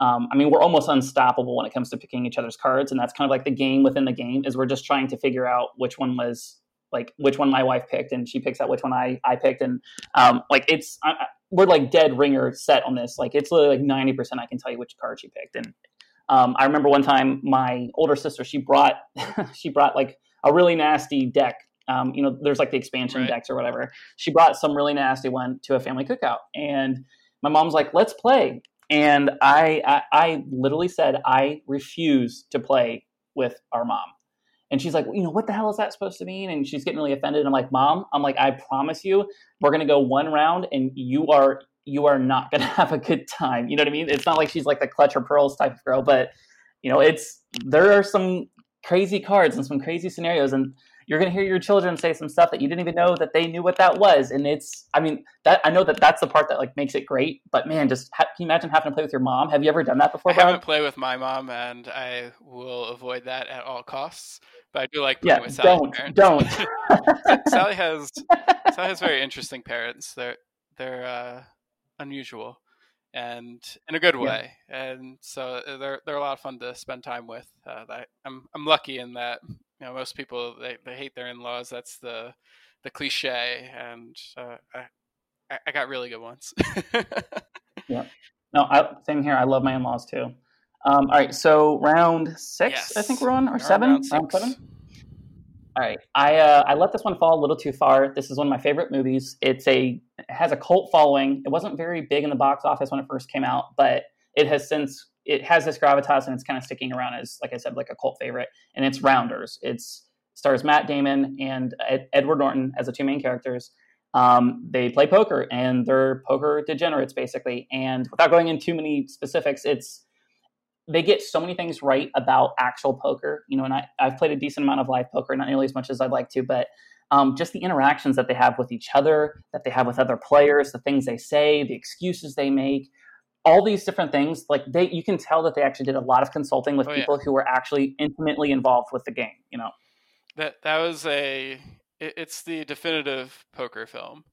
um, I mean, we're almost unstoppable when it comes to picking each other's cards, and that's kind of like the game within the game. Is we're just trying to figure out which one was like which one my wife picked, and she picks out which one I I picked, and um, like it's I, we're like dead ringer set on this. Like it's literally like ninety percent I can tell you which card she picked, and um, I remember one time my older sister she brought [LAUGHS] she brought like a really nasty deck. Um, you know, there's like the expansion right. decks or whatever. She brought some really nasty one to a family cookout, and my mom's like, "Let's play." And I, I, I literally said, I refuse to play with our mom. And she's like, you know, what the hell is that supposed to mean? And she's getting really offended. I'm like, Mom, I'm like, I promise you, we're gonna go one round, and you are you are not gonna [LAUGHS] have a good time. You know what I mean? It's not like she's like the clutch her pearls type of girl, but you know, it's there are some crazy cards and some crazy scenarios, and you're going to hear your children say some stuff that you didn't even know that they knew what that was and it's i mean that i know that that's the part that like makes it great but man just ha- can you imagine having to play with your mom have you ever done that before i Brian? haven't played with my mom and i will avoid that at all costs but i do like playing yeah, with Sally's don't don't [LAUGHS] [LAUGHS] sally has sally has very interesting parents they're they're uh, unusual and in a good way. Yeah. And so uh, they're they're a lot of fun to spend time with. Uh, I'm I'm lucky in that you know most people they, they hate their in-laws that's the the cliche and uh, I, I got really good ones. [LAUGHS] Yeah. No I, same here i love my in-laws too. Um, all right so round six yes. i think we're on or we're seven? round, round, seven? all right i uh, i let this one fall a little too far. This is one of my favorite movies. It's a it has a cult following. It wasn't very big in the box office when it first came out but it has since it has this gravitas and it's kind of sticking around as, like I said, like a cult favorite. And it's Rounders. It's stars Matt Damon and Ed, Edward Norton as the two main characters. Um, they play poker and they're poker degenerates basically. And without going into too many specifics, it's they get so many things right about actual poker. You know, and I, I've played a decent amount of live poker, not nearly as much as I'd like to, but um, just the interactions that they have with each other, that they have with other players, the things they say, the excuses they make, all these different things like they you can tell that they actually did a lot of consulting with oh, people yeah. who were actually intimately involved with the game you know that that was a it, it's the definitive poker film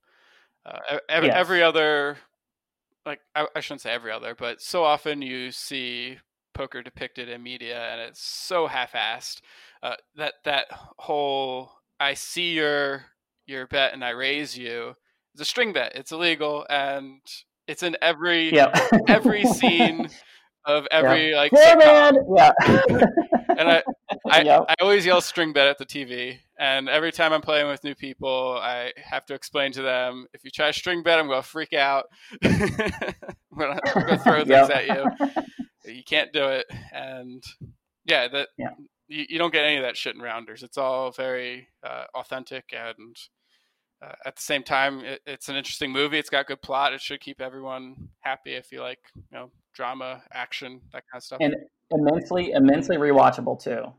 uh, every, yes. every other like I, I shouldn't say every other but so often you see poker depicted in media and it's so half-assed uh, that that whole i see your your bet and i raise you it's a string bet it's illegal and it's in every every scene [LAUGHS] of every yeah. like sitcom. Yeah. and I I, yep. I always yell string bet at the TV. And every time I'm playing with new people, I have to explain to them if you try string bet, I'm going to freak out. [LAUGHS] I'm going to throw things yep. at you. [LAUGHS] You can't do it. And yeah, that yeah. You, you, don't get any of that shit in rounders. It's all very uh, authentic and uh, at the same time, it, it's an interesting movie. It's got good plot. It should keep everyone happy if you like, you know, drama, action, that kind of stuff. And immensely, immensely rewatchable too.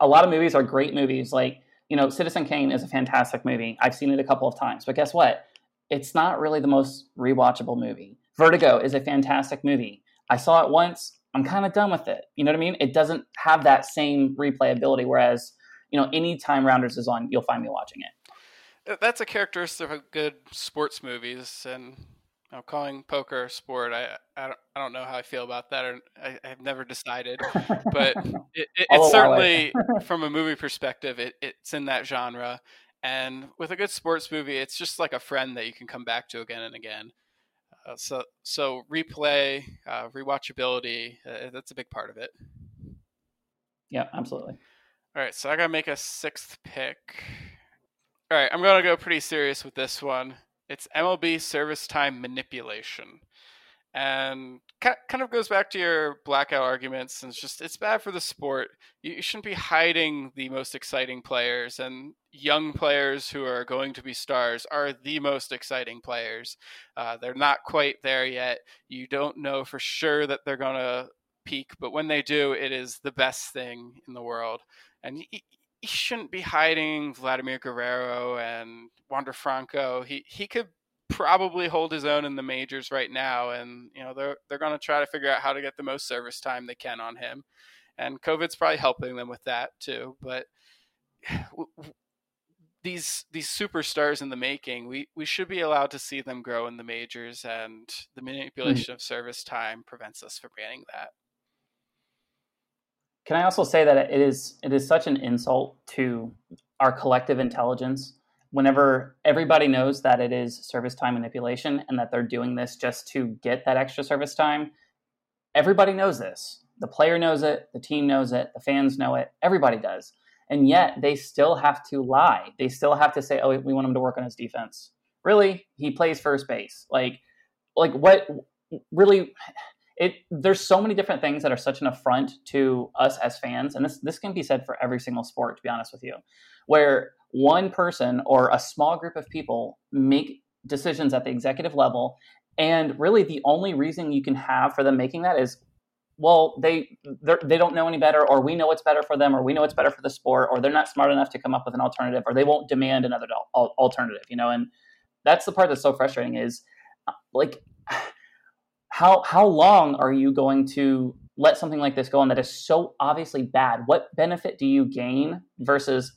A lot of movies are great movies. Like, you know, Citizen Kane is a fantastic movie. I've seen it a couple of times, but guess what? It's not really the most rewatchable movie. Vertigo is a fantastic movie. I saw it once. I'm kind of done with it. You know what I mean? It doesn't have that same replayability. Whereas, you know, anytime Rounders is on, you'll find me watching it. That's a characteristic of good sports movies, and you know, calling poker a sport, I, I don't, I don't know how I feel about that, or I, have never decided. But [LAUGHS] it, it, it's certainly, [LAUGHS] from a movie perspective, it, it's in that genre. And with a good sports movie, it's just like a friend that you can come back to again and again. Uh, so so replay, uh, rewatchability, uh, that's a big part of it. Yeah, absolutely. All right, so I gotta make a sixth pick. All right, I'm gonna go pretty serious with this one. It's MLB service time manipulation. And kind of goes back to your blackout arguments and it's just it's bad for the sport. You shouldn't be hiding the most exciting players and young players who are going to be stars are the most exciting players. Uh, they're not quite there yet. You don't know for sure that they're going to peak but when they do it is the best thing in the world. And you shouldn't be hiding vladimir guerrero and wander franco he, he could probably hold his own in the majors right now, and you know they're they're going to try to figure out how to get the most service time they can on him, and COVID's probably helping them with that too. But [SIGHS] these these superstars in the making, we we should be allowed to see them grow in the majors, and the hmm. manipulation mm-hmm. of service time prevents us from banning that. Can I also say that it is it is such an insult to our collective intelligence whenever everybody knows that it is service time manipulation and that they're doing this just to get that extra service time, everybody knows this. The player knows it, the team knows it, the fans know it, everybody does. And yet they still have to lie. They still have to say, "Oh, we want him to work on his defense." Really? He plays first base. Like like what really it there's so many different things that are such an affront to us as fans and this this can be said for every single sport to be honest with you where one person or a small group of people make decisions at the executive level and really the only reason you can have for them making that is well they they don't know any better or we know what's better for them or we know what's better for the sport or they're not smart enough to come up with an alternative or they won't demand another alternative you know and that's the part that's so frustrating is uh, like how how long are you going to let something like this go on that is so obviously bad what benefit do you gain versus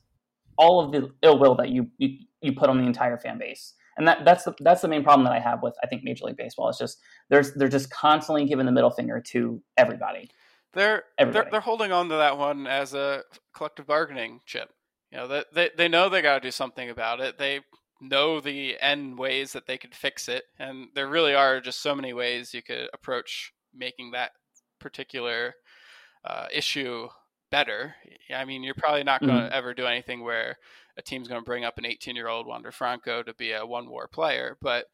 all of the ill will that you, you you put on the entire fan base. And that that's the that's the main problem that I have with I think Major League Baseball. It's just there's they're just constantly giving the middle finger to everybody. They're everybody. they're they're holding on to that one as a collective bargaining chip. You know, they they, they know they got to do something about it. They know the end ways that they could fix it, and there really are just so many ways you could approach making that particular uh, issue better. I mean, you're probably not going to mm-hmm. ever do anything where a team's going to bring up an 18 year old Wander Franco to be a one war player, but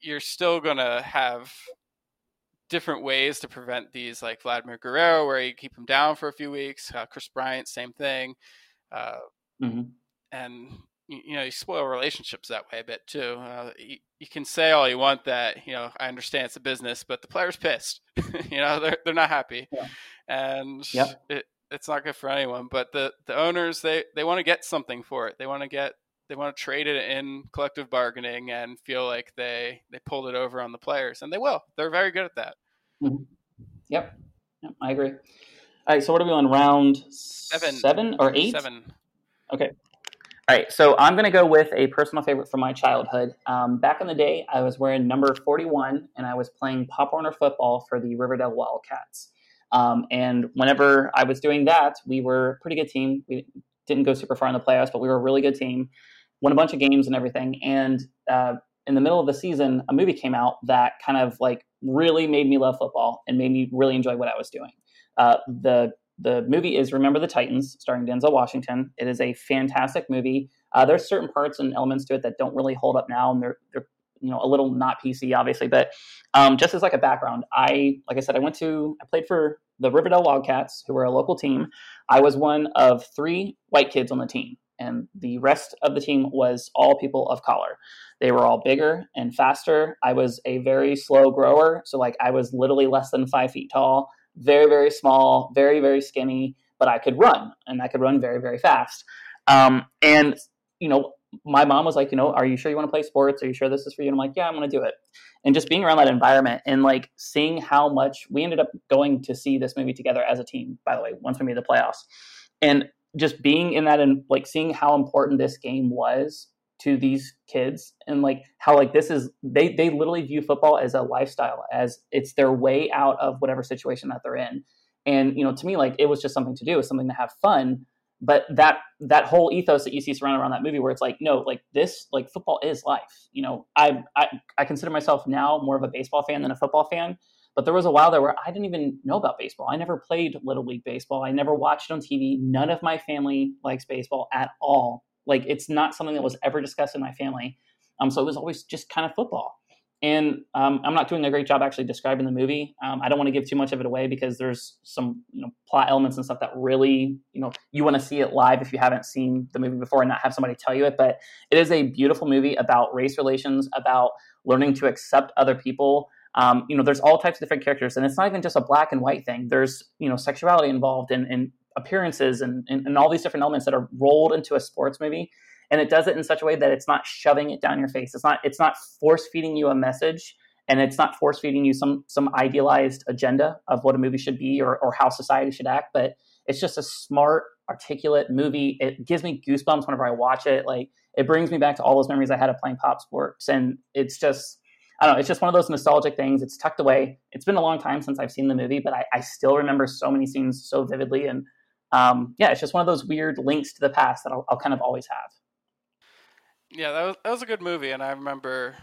you're still going to have different ways to prevent these, like Vladimir Guerrero, where you keep him down for a few weeks. Uh, Kris Bryant, same thing. Uh, mm-hmm. And you know you spoil relationships that way a bit too. Uh, you, you, can say all you want that you know I understand it's a business, but the player's pissed. [LAUGHS] you know they're they're not happy, yeah. and yep. it, it's not good for anyone. But the the owners they they want to get something for it. They want to get they want to trade it in collective bargaining and feel like they they pulled it over on the players, and they will. They're very good at that. Mm-hmm. Yep. yep, I agree. All right, so what are we on round seven, seven or eight? Seven. Okay. All right, so I'm going to go with a personal favorite from my childhood. Um, back in the day, I was wearing number 41, and I was playing Pop Warner football for the Riverdale Wildcats. Um, and whenever I was doing that, we were a pretty good team. We didn't go super far in the playoffs, but we were a really good team. Won a bunch of games and everything. And uh, in the middle of the season, a movie came out that kind of like really made me love football and made me really enjoy what I was doing. Uh, the the movie is Remember the Titans, starring Denzel Washington. It is a fantastic movie. Uh, there's certain parts and elements to it that don't really hold up now, and they're they're you know a little not PC, obviously. But um, just as like a background, I like I said, I went to I played for the Riverdale Wildcats, who were a local team. I was one of three white kids on the team, and the rest of the team was all people of color. They were all bigger and faster. I was a very slow grower, so like I was literally less than five feet tall, very very small, very very skinny, but I could run, and I could run very very fast. Um, and you know, my mom was like, you know, are you sure you want to play sports? Are you sure this is for you? And I'm like, yeah, I'm going to do it. And just being around that environment and like seeing how much we ended up going to see this movie together as a team, by the way, once we made the playoffs. And just being in that and like seeing how important this game was to these kids and like how like this is they they literally view football as a lifestyle as it's their way out of whatever situation that they're in. And you know to me like it was just something to do something to have fun. But that that whole ethos that you see surrounded around that movie where it's like no like this like football is life. You know I, I i consider myself now more of a baseball fan than a football fan but there was a while there where i didn't even know about baseball. I never played little league baseball. I never watched on tv none of my family likes baseball at all like it's not something that was ever discussed in my family um, so it was always just kind of football and um, I'm not doing a great job actually describing the movie. Um, I don't want to give too much of it away because there's some you know plot elements and stuff that really you know you want to see it live if you haven't seen the movie before and not have somebody tell you it. But it is a beautiful movie about race relations, about learning to accept other people. Um, you know, there's all types of different characters, and it's not even just a black and white thing. There's you know sexuality involved and, and appearances and, and, and all these different elements that are rolled into a sports movie and it does it in such a way that it's not shoving it down your face. It's not it's not force feeding you a message and it's not force feeding you some some idealized agenda of what a movie should be or, or how society should act, but it's just a smart, articulate movie. It gives me goosebumps whenever I watch it. Like it brings me back to all those memories I had of playing pop sports. And it's just I don't know, it's just one of those nostalgic things. It's tucked away. It's been a long time since I've seen the movie, but I, I still remember so many scenes so vividly. And um, yeah, it's just one of those weird links to the past that I'll, I'll kind of always have. Yeah, that was that was a good movie, and I remember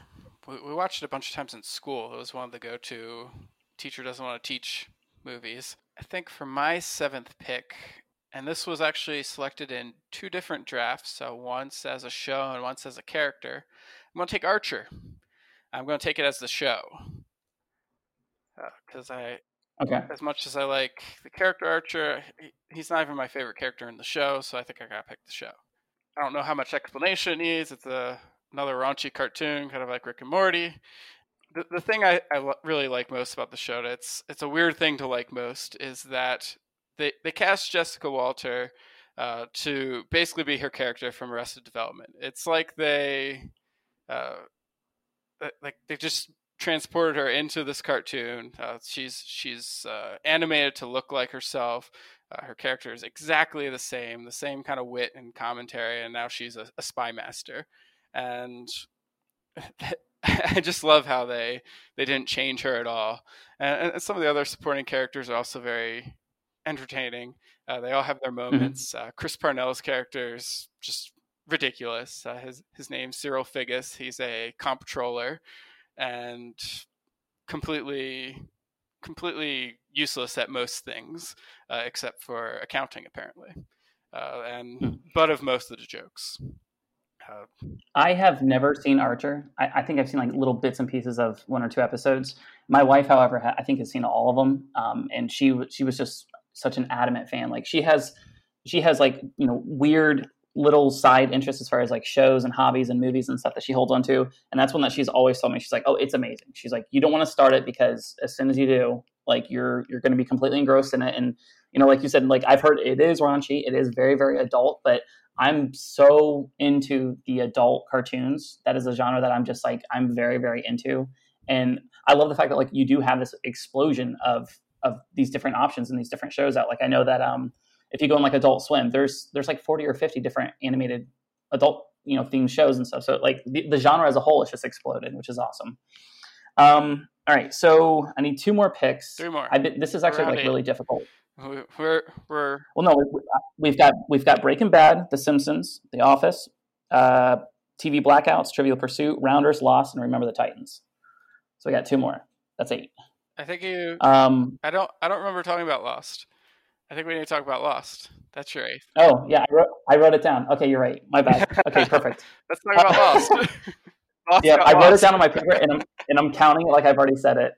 we, watched it a bunch of times in school. It was one of the go-to teacher doesn't want to teach movies. I think for my seventh pick, and this was actually selected in two different drafts, so once as a show and once as a character. I'm going to take Archer. I'm going to take it as the show because uh, I, okay, as much as I like the character Archer, he's not even my favorite character in the show, so I think I got to pick the show. I don't know how much explanation it needs. It's a another raunchy cartoon, kind of like Rick and Morty. The, the thing I, I really like most about the show, it's it's a weird thing to like most, is that they they cast Jessica Walter uh, to basically be her character from Arrested Development. It's like they uh, like they just transported her into this cartoon. Uh, she's she's uh, animated to look like herself. Uh, her character is exactly the same, the same kind of wit and commentary, and now she's a, a spy master. And [LAUGHS] I just love how they they didn't change her at all. And, and some of the other supporting characters are also very entertaining. Uh, they all have their mm-hmm. moments. Mm-hmm. Uh, Chris Parnell's character is just ridiculous. Uh, his his name's Cyril Figgis. He's a comptroller and completely completely useless at most things, uh, except for accounting, apparently, uh, and hmm. butt of most of the jokes. Uh, I have never seen Archer. I, I, think I've seen like little bits and pieces of one or two episodes. My wife, however, ha- I think has seen all of them, um, and she she was just such an adamant fan. Like she has she has like you know weird little side interests as far as like shows and hobbies and movies and stuff that she holds on to. And that's one that she's always told me. She's like, Oh, it's amazing. She's like, you don't want to start it because as soon as you do, like you're you're gonna be completely engrossed in it. And you know, like you said, like I've heard it is raunchy, it is very, very adult, but I'm so into the adult cartoons. That is a genre that I'm just like I'm very, very into. And I love the fact that like you do have this explosion of of these different options and these different shows out. Like I know that um if you go on like Adult Swim, there's there's like 40 or 50 different animated adult you know themed shows and stuff. So like the, the genre as a whole has just exploded, which is awesome. Um, all right, so I need two more picks. Three more. Been, this is actually like eight. really difficult. We're we're well, no, we've got we've got Breaking Bad, The Simpsons, The Office, uh, TV Blackouts, Trivial Pursuit, Rounders, Lost, and Remember the Titans. So we got two more. That's eight. I think you. Um, I don't. I don't remember talking about Lost. I think we need to talk about Lost. That's your eighth. Oh yeah, I wrote, I wrote it down. Okay, you're right. My bad. Okay, perfect. [LAUGHS] Let's talk about Lost. [LAUGHS] Lost yeah, I wrote it down on my paper, and I'm and I'm counting it like I've already said it.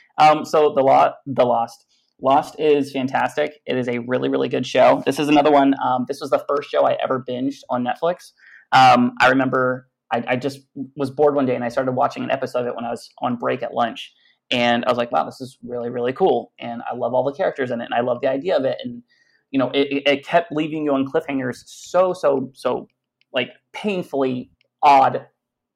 [LAUGHS] um, so the lot, the Lost. Lost is fantastic. It is a really, really good show. This is another one. Um, this was the first show I ever binged on Netflix. Um, I remember I, I, just was bored one day and I started watching an episode of it when I was on break at lunch. And I was like, wow, this is really, really cool. And I love all the characters in it. And I love the idea of it. And, you know, it, it kept leaving you on cliffhangers so, so, so like painfully odd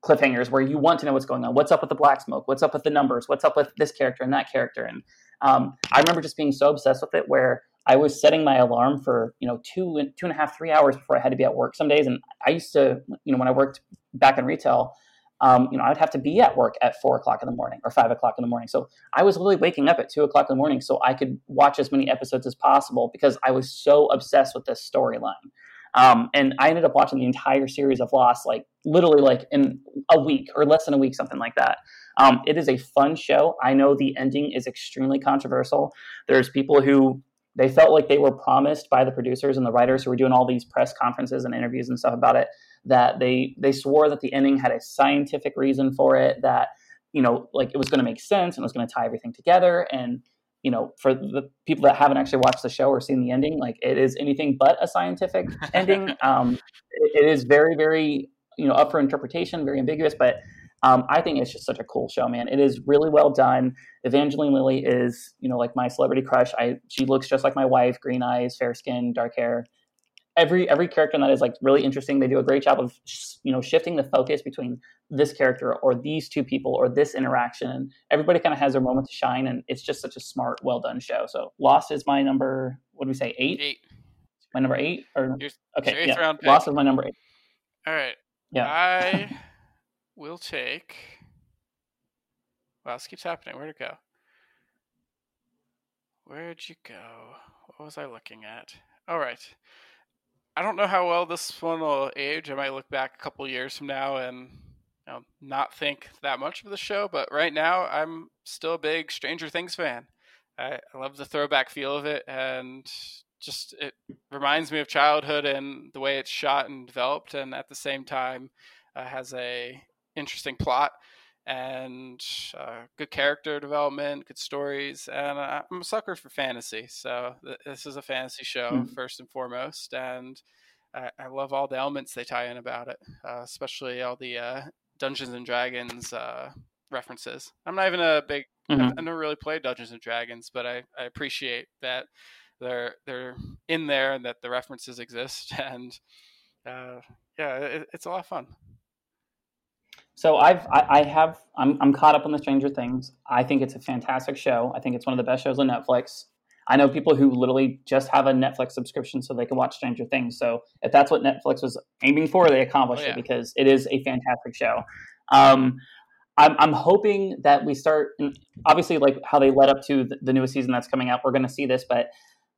cliffhangers where you want to know what's going on. What's up with the black smoke? What's up with the numbers? What's up with this character and that character? And um, I remember just being so obsessed with it where I was setting my alarm for you know two two and a half three hours before I had to be at work some days. And I used to you know when I worked back in retail. Um, you know, I'd have to be at work at four o'clock in the morning or five o'clock in the morning. So I was literally waking up at two o'clock in the morning so I could watch as many episodes as possible because I was so obsessed with this storyline. Um, and I ended up watching the entire series of Lost, like literally like in a week or less than a week, something like that. Um, it is a fun show. I know the ending is extremely controversial. There's people who they felt like they were promised by the producers and the writers who were doing all these press conferences and interviews and stuff about it that they they swore that the ending had a scientific reason for it that you know like it was going to make sense and it was going to tie everything together and you know, for the people that haven't actually watched the show or seen the ending, like it is anything but a scientific ending. [LAUGHS] Um, it, it is very, very, you know, up for interpretation, very ambiguous, but um, I think it's just such a cool show, man. It is really well done. Evangeline Lilly is, you know, like my celebrity crush. I she looks just like my wife, green eyes, fair skin, dark hair every every character in that is like really interesting. They do a great job of you know shifting the focus between this character or these two people or this interaction. Everybody kind of has their moment to shine, and it's just such a smart, well done show. So Lost is my number. What do we say? Eight. Eight. My number eight. Or Your, okay, yeah. Lost is my number eight. All right. Yeah. I will take. Wow, this keeps happening. Where'd it go? Where'd you go? What was I looking at? All right. I don't know how well this one will age. I might look back a couple years from now and you know, not think that much of the show, but right now I'm still a big Stranger Things fan. I, I love the throwback feel of it, and just it reminds me of childhood and the way it's shot and developed, and at the same time uh, has a interesting plot and uh, good character development, good stories, and uh, I'm a sucker for fantasy. So th- this is a fantasy show mm. first and foremost, and I-, I, love all the elements they tie in about it, uh, especially all the uh, Dungeons and Dragons uh, references. I'm not even a big, mm-hmm. I've, I've never really played Dungeons and Dragons, but I, I appreciate that they're they're in there and that the references exist, [LAUGHS] and uh, yeah, it, it's a lot of fun. So I've I, I, have I'm I'm caught up on the Stranger Things. I think it's a fantastic show. I think it's one of the best shows on Netflix. I know people who literally just have a Netflix subscription so they can watch Stranger Things. So if that's what Netflix was aiming for, they accomplished oh, yeah. it because it is a fantastic show. Um, I'm, I'm hoping that we start obviously like how they led up to the, the newest season that's coming out. We're going to see this, but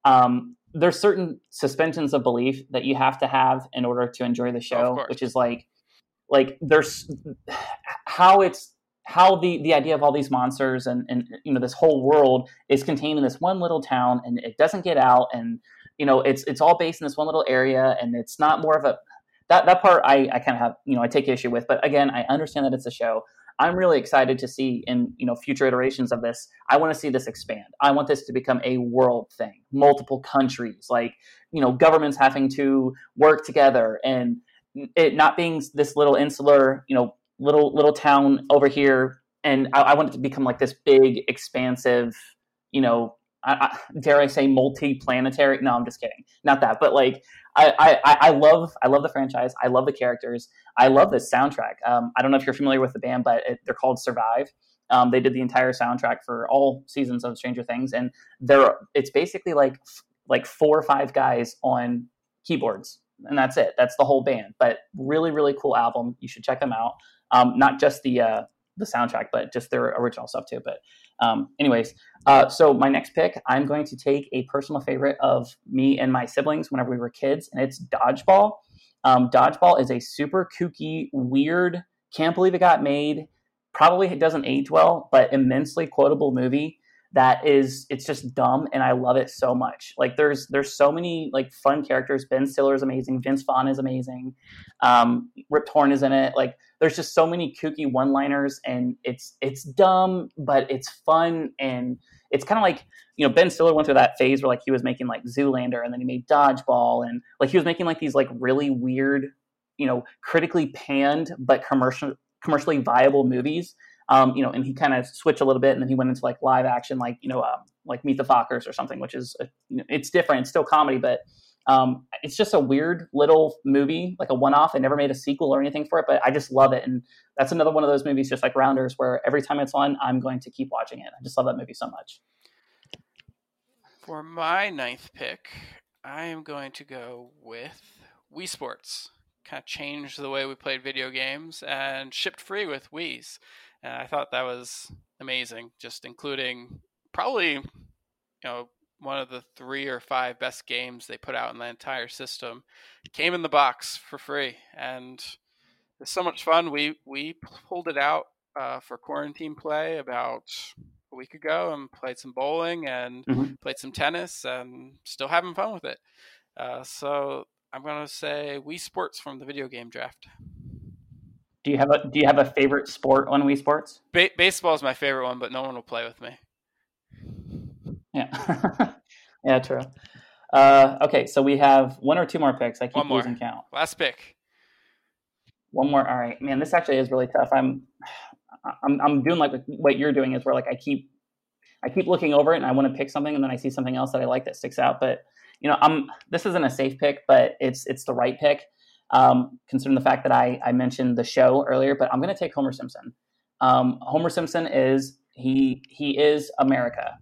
um, there's certain suspensions of belief that you have to have in order to enjoy the show, oh, which is like like there's how it's how the the idea of all these monsters and and you know this whole world is contained in this one little town and it doesn't get out and you know it's it's all based in this one little area and it's not more of a that that part I I kind of have you know I take issue with but again I understand that it's a show I'm really excited to see in you know future iterations of this. I want to see this expand. I want this to become a world thing, multiple countries, like you know governments having to work together and it not being this little insular, you know, little little town over here, and I, I want it to become like this big, expansive, you know, I, I, dare I say multi-planetary? No, I'm just kidding. Not that, but like I, I, I love I love the franchise. I love the characters. I love this soundtrack. Um, I don't know if you're familiar with the band, but it, they're called Survive. Um, they did the entire soundtrack for all seasons of Stranger Things, and they're it's basically like like four or five guys on keyboards and that's it. That's the whole band. But really, really cool album. You should check them out. Um, not just the uh, the soundtrack, but just their original stuff too. But um, anyways, uh, so my next pick, I'm going to take a personal favorite of me and my siblings whenever we were kids, and it's Dodgeball. Um, Dodgeball is a super kooky, weird, can't believe it got made. Probably it doesn't age well, but immensely quotable movie that is it's just dumb and I love it so much. Like there's there's so many like fun characters. Ben Stiller is amazing. Vince Vaughn is amazing. Um, Rip Torn is in it. Like there's just so many kooky one-liners and it's it's dumb but it's fun and it's kind of like you know Ben Stiller went through that phase where like he was making like Zoolander and then he made Dodgeball and like he was making like these like really weird you know critically panned but commercial commercially viable movies um, you know, and he kind of switched a little bit, and then he went into like live action, like you know, um, like Meet the Fockers or something, which is a, you know, it's different. It's still comedy, but Um, it's just a weird little movie, like a one-off. They never made a sequel or anything for it, but I just love it. And that's another one of those movies, just like Rounders, where every time it's on, I'm going to keep watching it. I just love that movie so much. For my ninth pick, I am going to go with Wii Sports. Kind of changed the way we played video games and shipped free with Wii's. And I thought that was amazing, just including probably, you know, one of the three or five best games they put out in the entire system. Came in the box for free, and it's so much fun. We we pulled it out uh, for quarantine play about a week ago and played some bowling and mm-hmm. played some tennis and still having fun with it. Uh, so I'm gonna say Wii Sports from the video game draft. Do you have a Do you have a favorite sport on Wii Sports? Ba- baseball is my favorite one, but no one will play with me. Yeah, [LAUGHS] yeah, true. Uh, okay, so we have one or two more picks. I keep losing count. Last pick. One more. All right, man. This actually is really tough. I'm, I'm, I'm doing like what you're doing is where like I keep, I keep looking over it and I want to pick something and then I see something else that I like that sticks out. But you know, I'm. This isn't a safe pick, but it's it's the right pick. Um, considering the fact that I I mentioned the show earlier, but I'm going to take Homer Simpson. Um, Homer Simpson is he he is America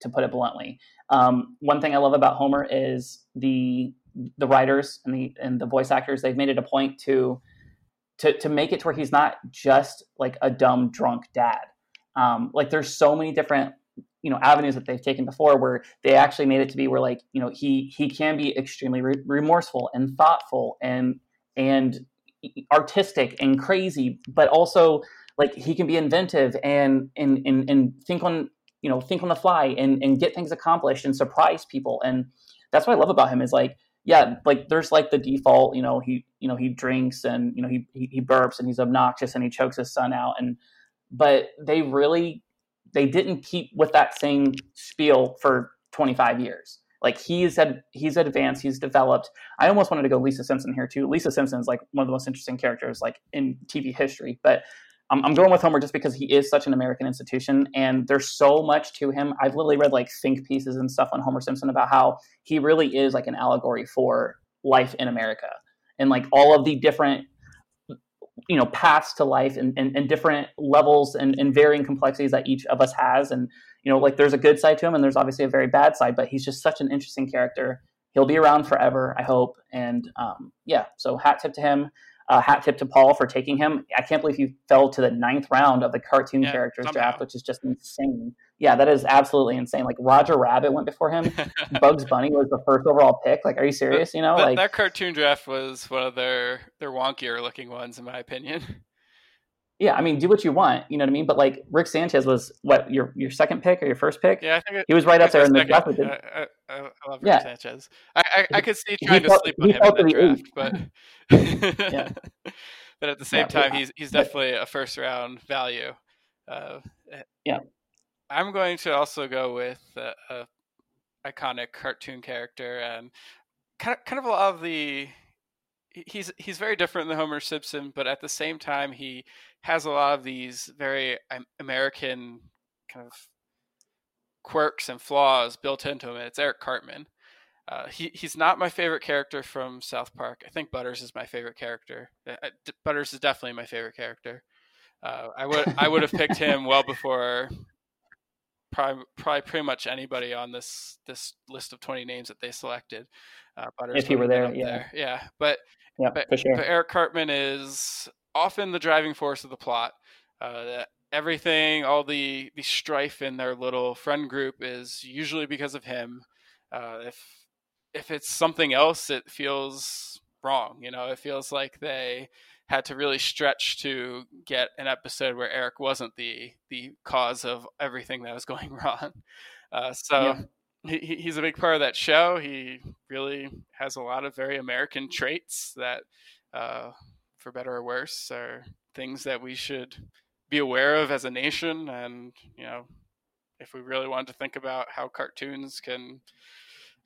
to put it bluntly. Um, one thing I love about Homer is the the writers and the and the voice actors. They've made it a point to to to make it to where he's not just like a dumb drunk dad. Um, like there's so many different you know avenues that they've taken before where they actually made it to be where like you know he he can be extremely re- remorseful and thoughtful and and artistic and crazy but also like he can be inventive and and and, and think on you know think on the fly and and get things accomplished and surprise people. And that's what i love about him is like yeah like there's like the default you know he you know he drinks and you know he he burps and he's obnoxious and he chokes his son out and but they really they didn't keep with that same spiel for 25 years. Like he's had he's advanced he's developed. I almost wanted to go lisa simpson here too. Lisa simpson is like one of the most interesting characters like in tv history but I'm, I'm going with Homer just because he is such an American institution, and there's so much to him. I've literally read like think pieces and stuff on Homer Simpson about how he really is like an allegory for life in America and like all of the different you know paths to life and, and, and different levels and, and, varying complexities that each of us has. And you know like there's a good side to him and there's obviously a very bad side but he's just such an interesting character. He'll be around forever i hope. And um, yeah so hat tip to him uh, hat tip to Paul for taking him. I can't believe he fell to the ninth round of the cartoon yeah, characters somehow. draft, which is just insane. Yeah, that is absolutely insane. Like Roger Rabbit went before him. [LAUGHS] Bugs Bunny was the first overall pick. Like, are you serious? You know, like that cartoon draft was one of their their wonkier looking ones, in my opinion. Yeah, I mean, do what you want, you know what I mean. But like Rick Sanchez was what your your second pick or your first pick? Yeah, I think it, he was right up there in the draft. I, I, I, love Rick yeah. Sanchez. I, I, I could see trying to sleep on him in the draft, but yeah. [LAUGHS] but at the same yeah, time, he's he's definitely a first round value. Uh, yeah, I'm going to also go with a, a iconic cartoon character and kind of, kind of a lot of the he's he's very different than Homer Simpson, but at the same time he has a lot of these very American kind of quirks and flaws built into him. And it's Eric Cartman. Uh, he he's not my favorite character from South Park. I think Butters is my favorite character. Uh, uh Butters is definitely my favorite character. Uh, I would I would have picked him well before probably, probably pretty much anybody on this this list of twenty names that they selected. Uh, Butters if he were there, yeah, there. yeah. But yeah, but, for sure. But Eric Cartman is often the driving force of the plot. Uh, everything, all the the strife in their little friend group is usually because of him. Uh, if if it's something else, it feels wrong. You know, it feels like they had to really stretch to get an episode where Eric wasn't the the cause of everything that was [LAUGHS] going wrong. Uh, so. Yeah he, he's a big part of that show. He really has a lot of very American traits that, uh, for better or worse, are things that we should be aware of as a nation. And you know, if we really wanted to think about how cartoons can,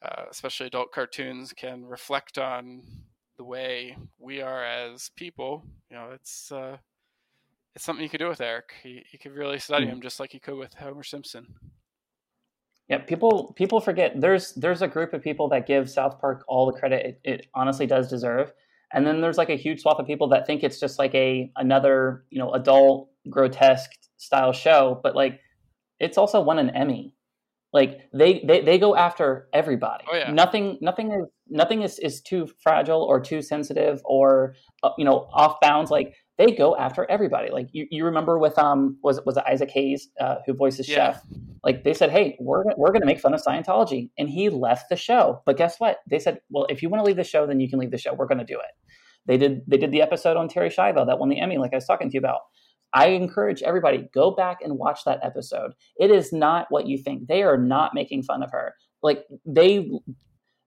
uh, especially adult cartoons, can reflect on the way we are as people, you know, it's uh, it's something you could do with Eric. He, you could really study mm. him just like you could with Homer Simpson. Yeah, people people forget there's there's a group of people that give South Park all the credit it, it honestly does deserve, and then there's like a huge swath of people that think it's just like a another you know adult grotesque style show, but like it's also won an Emmy. Like they they, they go after everybody. Oh, yeah. Nothing nothing is nothing is, is too fragile or too sensitive or uh, you know off bounds. Like they go after everybody. Like you, you remember with um was was it Isaac Hayes uh, who voices Yeah. Chef? Like they said, hey, we're we're going to make fun of Scientology, and he left the show. But guess what? They said, well, if you want to leave the show, then you can leave the show. We're going to do it. They did they did the episode on Terri Schiavo that won the Emmy, like I was talking to you about. I encourage everybody go back and watch that episode. It is not what you think. They are not making fun of her. Like they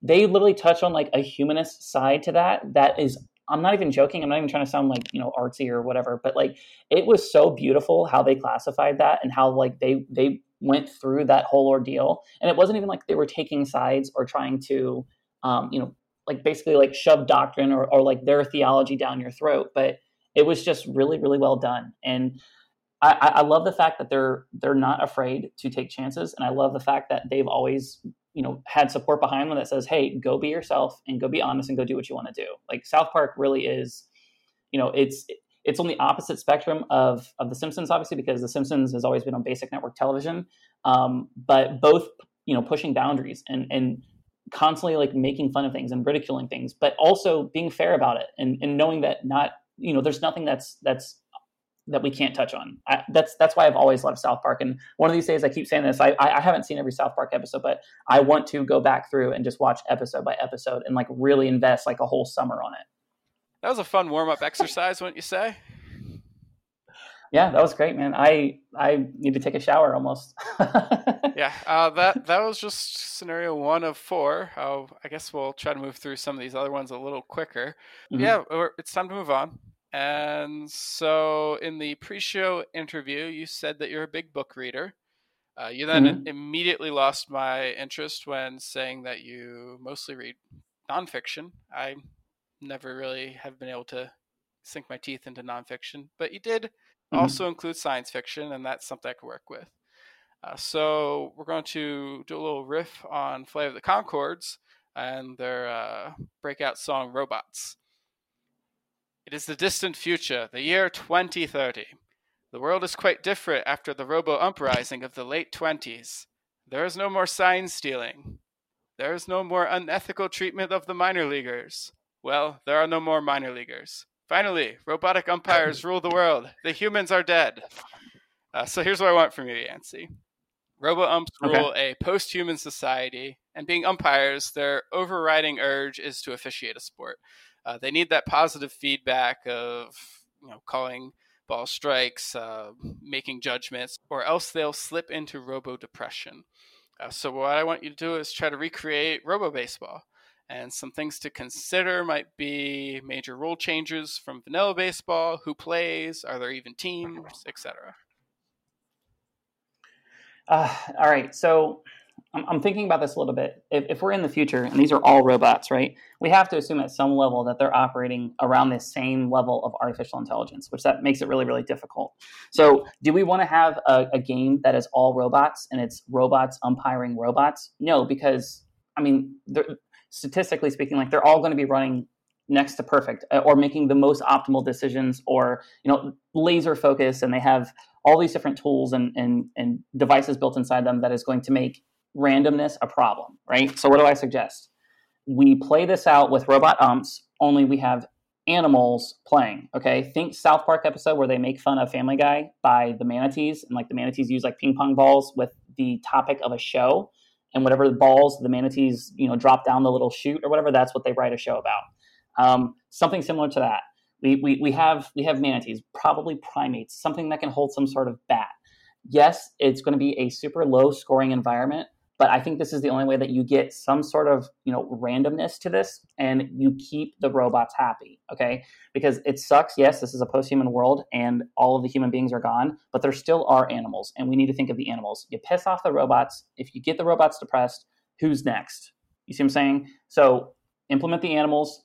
they literally touch on like a humanist side to that that is I'm not even joking. I'm not even trying to sound like, you know, artsy or whatever, but like it was so beautiful how they classified that and how like they they went through that whole ordeal. And it wasn't even like they were taking sides or trying to um, you know, like basically like shove doctrine or, or like their theology down your throat, but it was just really, really well done. And I, I love the fact that they're they're not afraid to take chances, and I love the fact that they've always you know had support behind them that says, "Hey, go be yourself and go be honest and go do what you want to do." Like South Park really is, you know, it's it's on the opposite spectrum of of The Simpsons, obviously, because The Simpsons has always been on basic network television, um, but both you know pushing boundaries and and constantly like making fun of things and ridiculing things, but also being fair about it and, and knowing that not you know there's nothing that's that's that we can't touch on. I, that's that's why I've always loved South Park. And one of these days, I keep saying this. I I haven't seen every South Park episode, but I want to go back through and just watch episode by episode and like really invest like a whole summer on it. That was a fun warm up exercise, wouldn't you say? Yeah, that was great, man. I I need to take a shower almost. [LAUGHS] Yeah, uh, that that was just scenario one of four. Uh, I guess we'll try to move through some of these other ones a little quicker. Mhm. Yeah, we're- it's time to move on. And so, in the pre-show interview, you said that you're a big book reader. Uh, you then Mhm. immediately lost my interest when saying that you mostly read nonfiction. I never really have been able to sink my teeth into nonfiction, but you did Mhm. also include science fiction, and that's something I could work with. Uh, so we're going to do a little riff on Flight of the Conchords and their uh, breakout song "Robots." It is the distant future, the year 2030. The world is quite different after the robo uprising of the late 20s. There is no more sign stealing. There is no more unethical treatment of the minor leaguers. Well, there are no more minor leaguers. Finally, robotic umpires rule the world. The humans are dead. Uh, so here's what I want from you, Yancey. Robo umps Okay. rule a post human society, and being umpires, their overriding urge is to officiate a sport. Uh, they need that positive feedback of you know calling ball strikes, uh, making judgments, or else they'll slip into robo depression. Uh, so what I want you to do is try to recreate robo baseball. And some things to consider might be major rule changes from vanilla baseball, who plays, are there even teams, etc. Uh, all right, so I'm, I'm thinking about this a little bit. If, if we're in the future and these are all robots, right? We have to assume at some level that they're operating around this same level of artificial intelligence, which that makes it really, really difficult. So, do we want to have a, a game that is all robots and it's robots umpiring robots? No, because I mean, statistically speaking, like they're all going to be running next to perfect uh, or making the most optimal decisions or you know laser focus and they have all these different tools and, and, and devices built inside them that is going to make randomness a problem, right? So, what do I suggest? We play this out with robot umps, only we have animals playing, okay? Think South Park episode where they make fun of Family Guy by the manatees, and like the manatees use like ping pong balls with the topic of a show, and whatever the balls the manatees, you know, drop down the little chute or whatever, that's what they write a show about. Um, something similar to that we, we, we have we have manatees, probably primates, something that can hold some sort of bat. Yes, it's going to be a super low scoring environment, but I think this is the only way that you get some sort of you know randomness to this, and you keep the robots happy. Okay, because it sucks. Yes, this is a post human world, and all of the human beings are gone, but there still are animals, and we need to think of the animals. You piss off the robots. If you get the robots depressed, who's next? You see what I'm saying? So implement the animals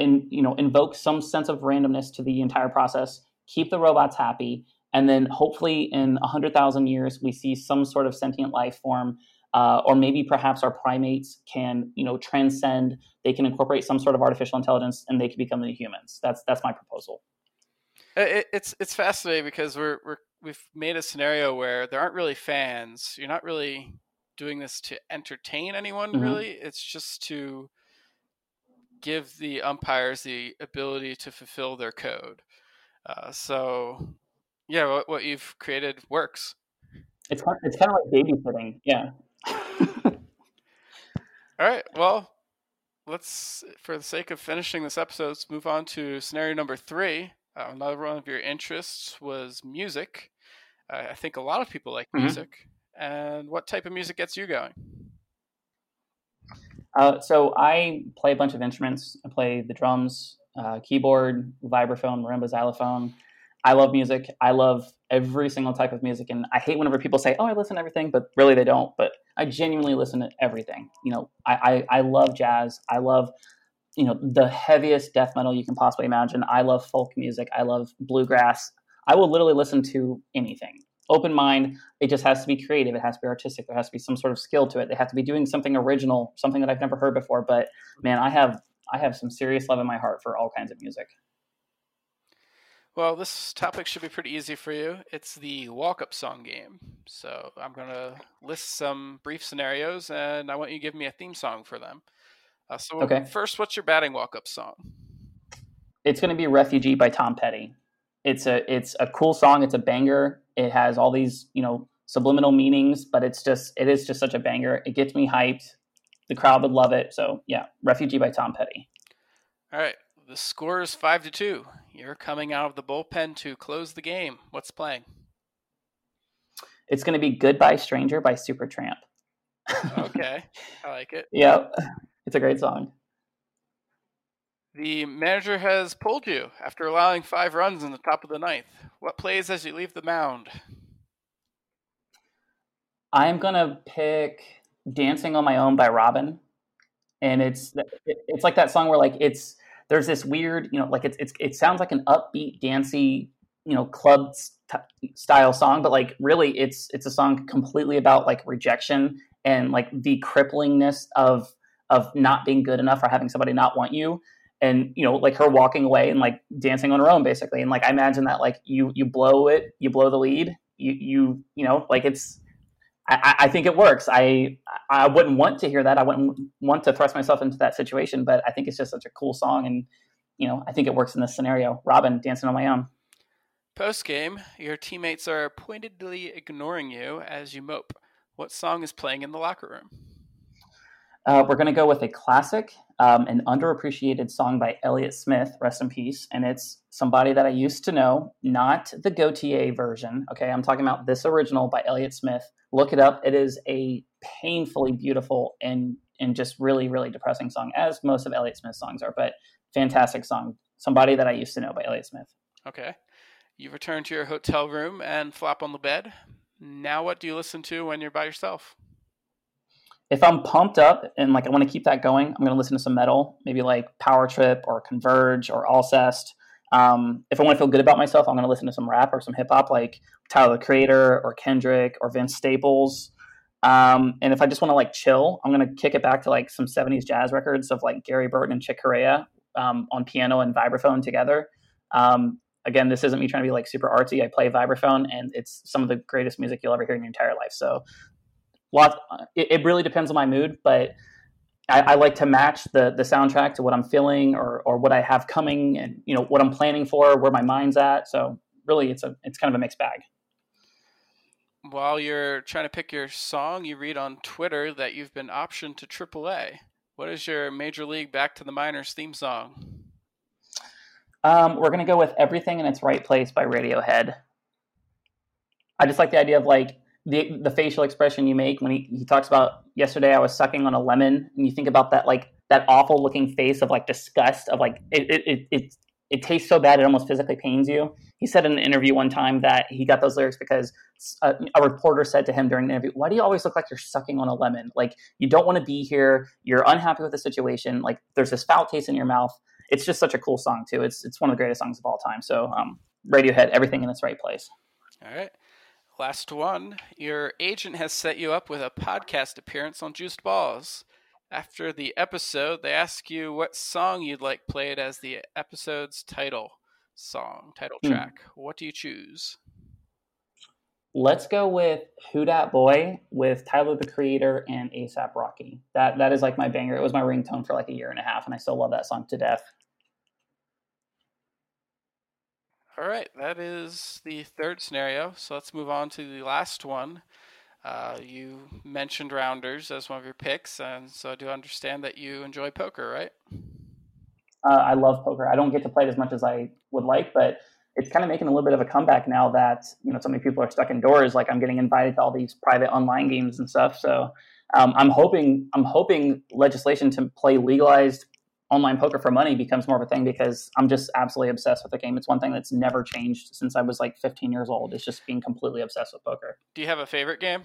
in you know invoke some sense of randomness to the entire process keep the robots happy and then hopefully in 100000 years we see some sort of sentient life form uh, or maybe perhaps our primates can you know transcend they can incorporate some sort of artificial intelligence and they can become the humans. That's that's my proposal. It, it's it's fascinating because we're we're we've made a scenario where there aren't really fans. You're not really doing this to entertain anyone mm-hmm. really. It's just to give the umpires the ability to fulfill their code uh, so yeah what, what you've created works it's it's kind of like babysitting yeah [LAUGHS] all right. Well, let's, for the sake of finishing this episode, let's move on to scenario number three. Uh, another one of your interests was music. Uh, I think a lot of people like mm-hmm. music. And what type of music gets you going? Uh, so I play a bunch of instruments. I play the drums, uh, keyboard, vibraphone, marimba, xylophone. I love music. I love every single type of music, and I hate whenever people say, "Oh, I listen to everything," but really they don't. But I genuinely listen to everything. You know, I I, I love jazz. I love you know the heaviest death metal you can possibly imagine. I love folk music. I love bluegrass. I will literally listen to anything. Open mind. It just has to be creative. It has to be artistic. There has to be some sort of skill to it. They have to be doing something original, something that I've never heard before. But man, I have I have some serious love in my heart for all kinds of music. Well, this topic should be pretty easy for you. It's the walk up song game. So I'm going to list some brief scenarios and I want you to give me a theme song for them. Uh, so, okay. first, what's your batting walk up song? It's going to be Refugee by Tom Petty. It's a it's a cool song. It's a banger. It has all these, you know, subliminal meanings, but it's just it is just such a banger. It gets me hyped. The crowd would love it. So, yeah, Refugee by Tom Petty. All right. The score is 5 to 2. You're coming out of the bullpen to close the game. What's playing? It's going to be Goodbye Stranger by Supertramp. okay. [LAUGHS] I like it. Yep. It's a great song. The manager has pulled you after allowing five runs in the top of the ninth. What plays as you leave the mound? I'm to pick Dancing on My Own by Robyn, And it's it's like that song where like it's there's this weird, you know, like it's, it's it sounds like an upbeat, dancey, you know, club st- style song, but like really, it's it's a song completely about like rejection and like the cripplingness of of not being good enough or having somebody not want you and you know like her walking away and like dancing on her own basically and like i imagine that like you you blow it you blow the lead you you you know like it's I, I, think it works. I I wouldn't want to hear that. I wouldn't want to thrust myself into that situation, but I think it's just such a cool song, and you know, I think it works in this scenario. Robyn dancing on my own. Post game, your teammates are pointedly ignoring you as you mope. What song is playing in the locker room? Uh, we're going to go with a classic, um, an underappreciated song by Elliott Smith, rest in peace. And it's somebody that I used to know, not the Gotye version. Okay, I'm talking about this original by Elliott Smith. Look it up. It is a painfully beautiful and and just really really depressing song, as most of Elliott Smith's songs are. But fantastic song. Somebody that I used to know by Elliott Smith. Okay, you return to your hotel room and flop on the bed. Now, what do you listen to when you're by yourself? If I'm pumped up and like I want to keep that going, I'm going to listen to some metal, maybe like Power Trip or Converge or Alcest. Um, if I want to feel good about myself, I'm going to listen to some rap or some hip hop, like Tyler the Creator or Kendrick or Vince Staples. Um, and if I just want to like chill, I'm going to kick it back to like some 70s jazz records of like Gary Burton and Chick Corea um, on piano and vibraphone together. Um, again, this isn't me trying to be like super artsy. I play vibraphone, and it's some of the greatest music you'll ever hear in your entire life. So, lots. It, it really depends on my mood, but I, I, like to match the the soundtrack to what I'm feeling or or what I have coming, and you know what I'm planning for, where my mind's at. So really, it's a it's kind of a mixed bag. While you're trying to pick your song, you read on Twitter that you've been optioned to AAA. What is your Major League Back to the Minors theme song? Um, we're gonna go with "Everything in Its Right Place" by Radiohead. I just like the idea of like the the facial expression you make when he, he talks about yesterday I was sucking on a lemon and you think about that like that awful looking face of like disgust of like it it, it, it it tastes so bad it almost physically pains you. He said in an interview one time that he got those lyrics because a, a, reporter said to him during the interview, "Why do you always look like you're sucking on a lemon? Like you don't want to be here. You're unhappy with the situation. Like there's this foul taste in your mouth." It's just such a cool song too. It's it's one of the greatest songs of all time. So um, Radiohead, everything in its right place. All right. Last one. Your agent has set you up with a podcast appearance on Juiced Balls. After the episode, they ask you what song you'd like played as the episode's title song, title hmm. track. What do you choose? Let's go with Who Dat Boy with Tyler the Creator and ASAP Rocky. That that is like my banger. It was my ringtone for like a year and a half, and I still love that song to death. All right, that is the third scenario. So let's move on to the last one. Uh, you mentioned rounders as one of your picks, and so I do understand that you enjoy poker, right? Uh, I love poker. I don't get to play it as much as I would like, but it's kind of making a little bit of a comeback now that you know so many people are stuck indoors. Like I'm getting invited to all these private online games and stuff. So um, I'm hoping I'm hoping legislation to play legalized online poker for money becomes more of a thing because I'm just absolutely obsessed with the game. It's one thing that's never changed since I was like 15 years old. It's just being completely obsessed with poker. Do you have a favorite game?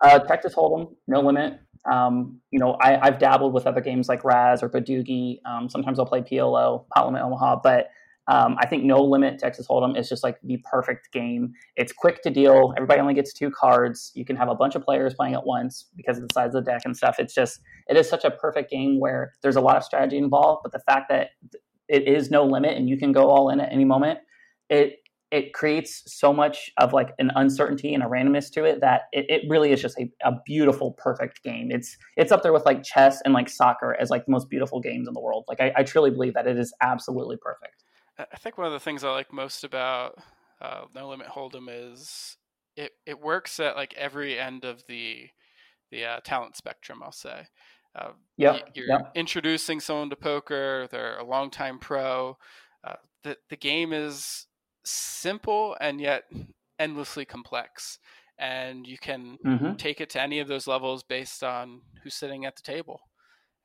Uh, Texas Hold'em, No Limit. Um, you know, I, have dabbled with other games like Razz or Badugi. Um, sometimes I'll play PLO, Pot Limit Omaha, but um, I think No Limit Texas Hold'em is just like the perfect game. It's quick to deal. Everybody only gets two cards. You can have a bunch of players playing at once because of the size of the deck and stuff. It's just it is such a perfect game where there's a lot of strategy involved, but the fact that it is no limit and you can go all in at any moment, it it creates so much of like an uncertainty and a randomness to it that it, it really is just a, a beautiful, perfect game. It's it's up there with like chess and like soccer as like the most beautiful games in the world. Like I, I truly believe that it is absolutely perfect. I think one of the things I like most about uh, No Limit Hold'em is it, it works at like every end of the the uh, talent spectrum. I'll say. Uh, yeah, you're yep. introducing someone to poker. They're a longtime pro. Uh, the the game is simple and yet endlessly complex, and you can mm-hmm. take it to any of those levels based on who's sitting at the table.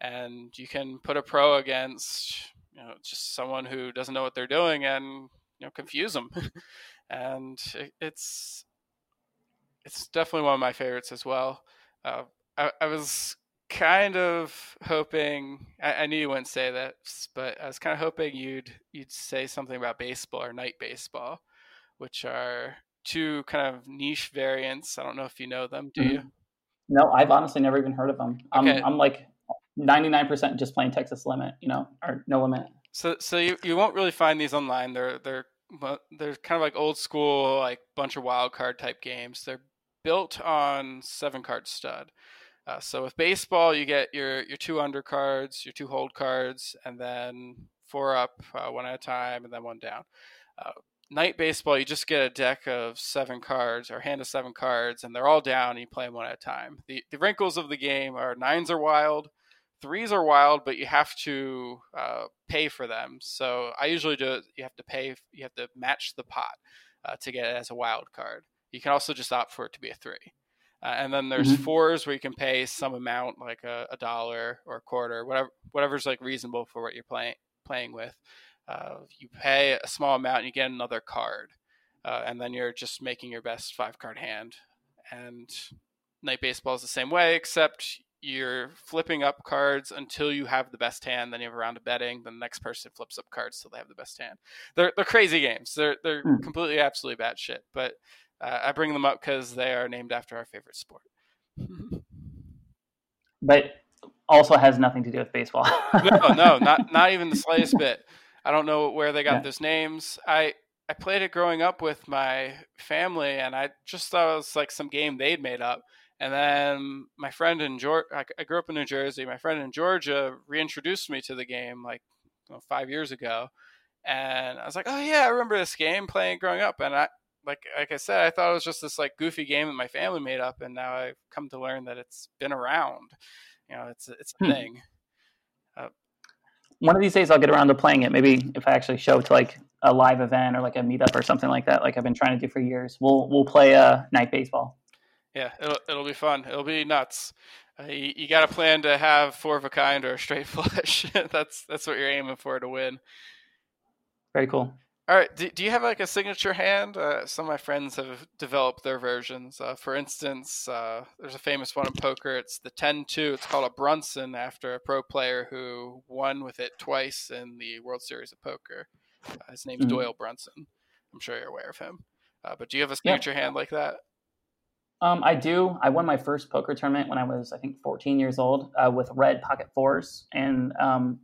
And you can put a pro against you know just someone who doesn't know what they're doing and you know confuse them [LAUGHS] and it, it's it's definitely one of my favorites as well. Uh, I, I, was kind of hoping I, I, knew you wouldn't say that but i was kind of hoping you'd you'd say something about baseball or night baseball which are two kind of niche variants. I don't know if you know them. Do mm-hmm. you no i've honestly never even heard of them i'm. I'm like 99% just playing Texas Limit, you know, or no limit. So so you, you won't really find these online. They're they're they're kind of like old school like bunch of wild card type games. They're built on seven card stud. Uh, so with baseball, you get your your two undercards, your two hold cards, and then four up, uh, one at a time, and then one down. Uh, night baseball, you just get a deck of seven cards or hand of seven cards, and they're all down. And you play them one at a time. The the wrinkles of the game are nines are wild, threes are wild, but you have to uh, pay for them. So I usually do. You have to pay. You have to match the pot uh, to get it as a wild card. You can also just opt for it to be a three. Uh, and then there's mm-hmm. fours where you can pay some amount, like a, a, dollar or a quarter, whatever whatever's like reasonable for what you're playing playing with. Uh, you pay a small amount, and you get another card, uh, and then you're just making your best five card hand. And night baseball is the same way, except you're flipping up cards until you have the best hand. Then you have a round of betting. Then the next person flips up cards till they have the best hand. They're they're crazy games. They're they're mm. completely absolutely bad shit. But uh, I bring them up because they are named after our favorite sport. [LAUGHS] but also has nothing to do with baseball. no, no, not [LAUGHS] not even the slightest bit. I don't know where they got yeah. those names. I I played it growing up with my family, and I just thought it was like some game they'd made up. And then my friend in Georgia, I grew up in New Jersey. My friend in Georgia reintroduced me to the game like you know, five years ago, and I was like, "Oh yeah, I remember this game playing growing up." And I, like, like I said, I thought it was just this like goofy game that my family made up, and now I've come to learn that it's been around. You know, it's it's a hmm. thing. Uh, One of these days, I'll get around to playing it. Maybe if I actually show it to like a live event or like a meetup or something like that, like I've been trying to do for years. We'll we'll play a uh, night baseball. Yeah, it'll it'll be fun. It'll be nuts. Uh, you, you got to plan to have four of a kind or a straight [LAUGHS] flush. that's that's what you're aiming for to win. Very cool. All right. Do, do you have like a signature hand? Uh, some of my friends have developed their versions. Uh, for instance, uh, there's a famous one in poker. It's the 10-2. It's called a Brunson after a pro player who won with it twice in the World Series of Poker. Uh, his name's mm-hmm. Doyle Brunson. I'm sure you're aware of him. Uh, but do you have a signature yeah. hand like that? Um, I do. I won my first poker tournament when I was, I think, 14 years old uh, with red pocket fours, and um,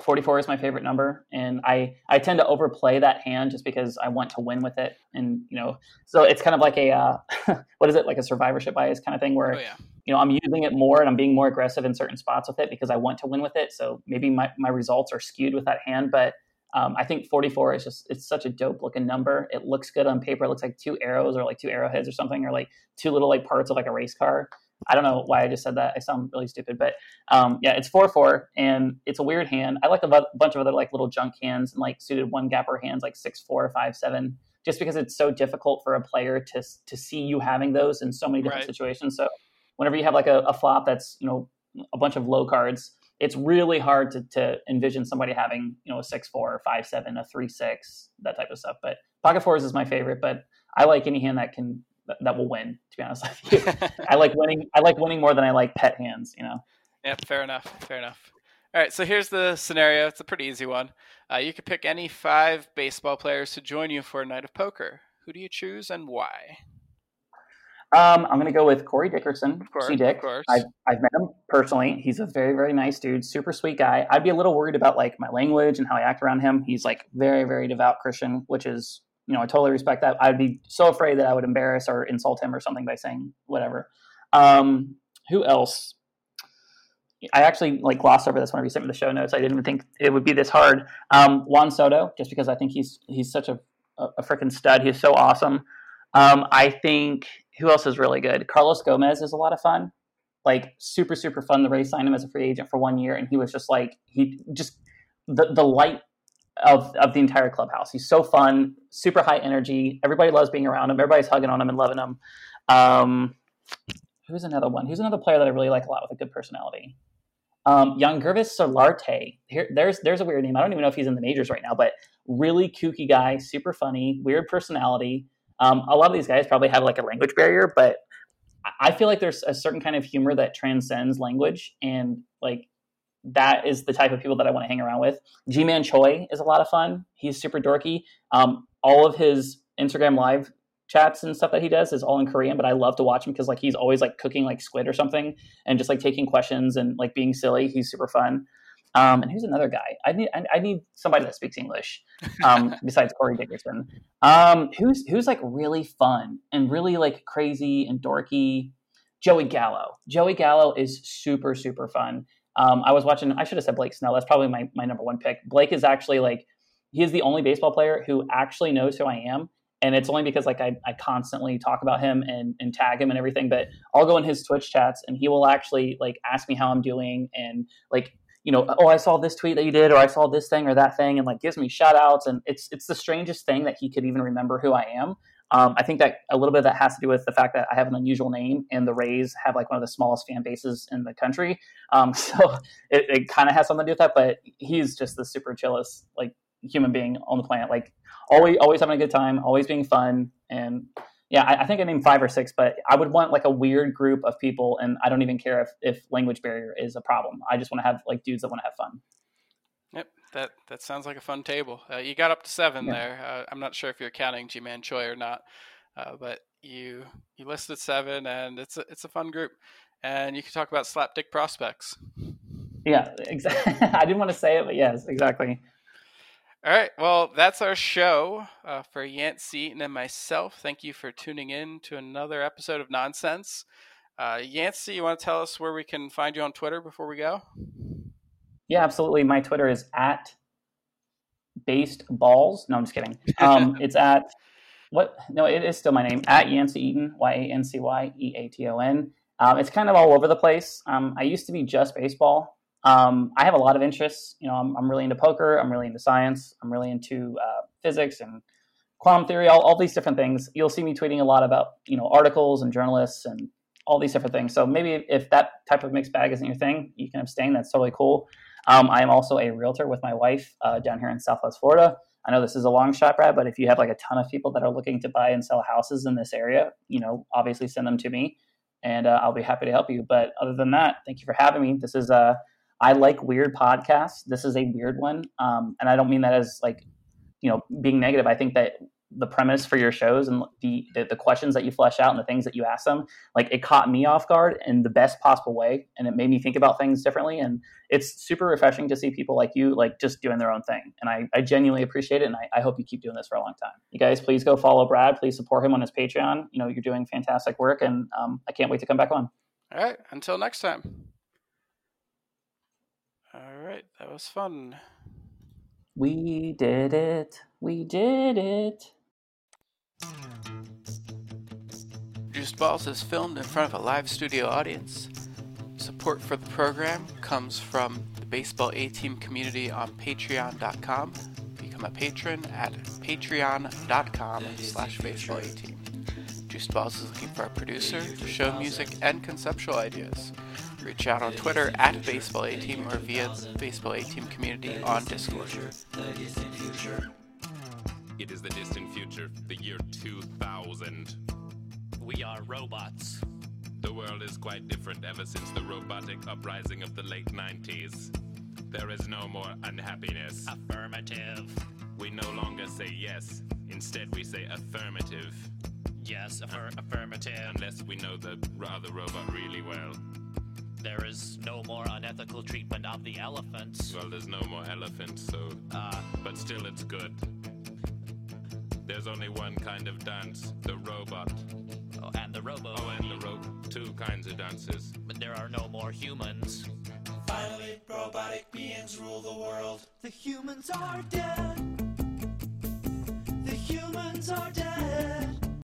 44 is my favorite number. And I I tend to overplay that hand just because I want to win with it, and you know, so it's kind of like a uh, [LAUGHS] what is it like a survivorship bias kind of thing where oh, yeah. you know I'm using it more and I'm being more aggressive in certain spots with it because I want to win with it. So maybe my my results are skewed with that hand, but um, I think 44 is just it's such a dope looking number. It looks good on paper. It looks like two arrows or like two arrowheads or something, or like two little like parts of like a race car. I don't know why I just said that. I sound really stupid, but um, yeah, it's four four, and it's a weird hand. I like a bunch of other like little junk hands and like suited one gapper hands, like six four, five seven, just because it's so difficult for a player to to see you having those in so many different right. situations. So whenever you have like a, a flop that's you know a bunch of low cards, it's really hard to, to envision somebody having you know a six four, five seven, a three six, that type of stuff. But pocket fours is my favorite, but I like any hand that can that, that will win. To be honest with you, [LAUGHS] I like winning. I like winning more than I like pet hands. You know. Yeah, fair enough. Fair enough. All right, so here's the scenario. It's a pretty easy one. Uh, you could pick any five baseball players to join you for a night of poker. Who do you choose and why? Um, I'm going to go with Corey Dickerson. Of course, C-Dick. Of course. I've, I've met him personally. He's a very, very nice dude, super sweet guy. I'd be a little worried about like my language and how I act around him. He's like very, very devout Christian, which is, you know, I totally respect that. I'd be so afraid that I would embarrass or insult him or something by saying whatever. Um, who else? I actually like glossed over this whenever you sent me the show notes. I didn't even think it would be this hard. Um, Juan Soto, just because I think he's he's such a a, a freaking stud. He's so awesome. Um, I think who else is really good? Carlos Gomez is a lot of fun. Like super, super fun. The Rays signed him as a free agent for one year, and he was just like he just the the light of of the entire clubhouse. He's so fun, super high energy. Everybody loves being around him. Everybody's hugging on him and loving him. Um, who's another one? Who's another player that I really like a lot with a good personality? Um, Yangervis Solarte. Here, there's there's a weird name. I don't even know if he's in the majors right now, but really kooky guy, super funny, weird personality. Um, a lot of these guys probably have like a language barrier, but I feel like there's a certain kind of humor that transcends language, and like that is the type of people that I want to hang around with. Ji-Man Choi is a lot of fun. He's super dorky. Um, all of his Instagram live chats and stuff that he does is all in Korean, but I love to watch him because like he's always like cooking like squid or something and just like taking questions and like being silly. He's super fun. Um, and who's another guy? I need I, I need somebody that speaks English um, [LAUGHS] besides Corey Dickerson. Um, who's who's like really fun and really like crazy and dorky? Joey Gallo. Joey Gallo is super super fun. Um, I was watching. I should have said Blake Snell. That's probably my my number one pick. Blake is actually like he is the only baseball player who actually knows who I am. And it's only because like I, I constantly talk about him and, and tag him and everything, but I'll go in his Twitch chats and he will actually like ask me how I'm doing and like you know, oh, I saw this tweet that you did, or I saw this thing or that thing, and like gives me shout outs. And it's it's the strangest thing that he could even remember who I am. Um, I think that a little bit of that has to do with the fact that I have an unusual name, and the Rays have like one of the smallest fan bases in the country. Um, [LAUGHS] so it, it kind of has something to do with that. But he's just the super chillest like human being on the planet. Like always, always having a good time, always being fun, and yeah, I, I, think I named five or six, but I would want like a weird group of people, and I don't even care if if language barrier is a problem. I just want to have like dudes that want to have fun. Yep, that that sounds like a fun table. Uh, you got up to seven yeah. there. Uh, I'm not sure if you're counting Ji-Man Choi or not, uh, but you you listed seven, and it's a it's a fun group, and you can talk about slapdick prospects. Yeah, exactly. [LAUGHS] I didn't want to say it, but yes, exactly. All right. Well, that's our show uh, for Yancey Eaton and myself. Thank you for tuning in to another episode of Nonsense. Uh, Yancey, you want to tell us where we can find you on Twitter before we go? Yeah, absolutely. My Twitter is at based balls. No, I'm just kidding. Um, [LAUGHS] it's at what? No, it is still my name at Yancey Eaton. Y a n c y e a t o n. Um, it's kind of all over the place. Um, I used to be just baseball. Um, I have a lot of interests. You know, I'm, I'm, really into poker. I'm really into science. I'm really into uh, physics and quantum theory. All, all these different things. You'll see me tweeting a lot about you know articles and journalists and all these different things. So maybe if that type of mixed bag isn't your thing, you can abstain. That's totally cool. Um, I am also a realtor with my wife uh, down here in Southwest Florida. I know this is a long shot, Brad, but if you have like a ton of people that are looking to buy and sell houses in this area, you know, obviously send them to me, and uh, I'll be happy to help you. But other than that, thank you for having me. This is a uh, I like weird podcasts. This is a weird one, um, and I don't mean that as like you know being negative. I think that the premise for your shows and the, the, the questions that you flesh out and the things that you ask them like it caught me off guard in the best possible way and it made me think about things differently. And it's super refreshing to see people like you like just doing their own thing. And i, I genuinely appreciate it and I, I hope you keep doing this for a long time. You guys please go follow brad. Please support him on his patreon. You know you're doing fantastic work and um, i can't wait to come back on. All right. Until next time all right that was fun we did it we did it Juiced Balls is filmed in front of a live studio audience. Support for the program comes from the Baseball A Team community on patreon.com. Become a patron at patreon.com slash baseball A Team. Juiced Balls is looking for a producer, show music, and conceptual ideas. Reach out on Twitter at Baseball A Team or via the Baseball A Team community on Discord. It is the distant future, the year 2000. We are robots. The world is quite different ever since the robotic uprising of the late 90s. There is no more unhappiness. Affirmative. We no longer say yes, instead, we say affirmative. Yes, affir- affirmative. Unless we know the other robot really well. There is no more unethical treatment of the elephants. Well, there's no more elephants, so. Uh, but still, it's good. There's only one kind of dance the robot. Oh, and the robo. Oh, and the rope. Two kinds of dances. But there are no more humans. Finally, robotic beings rule the world. The humans are dead. The humans are dead.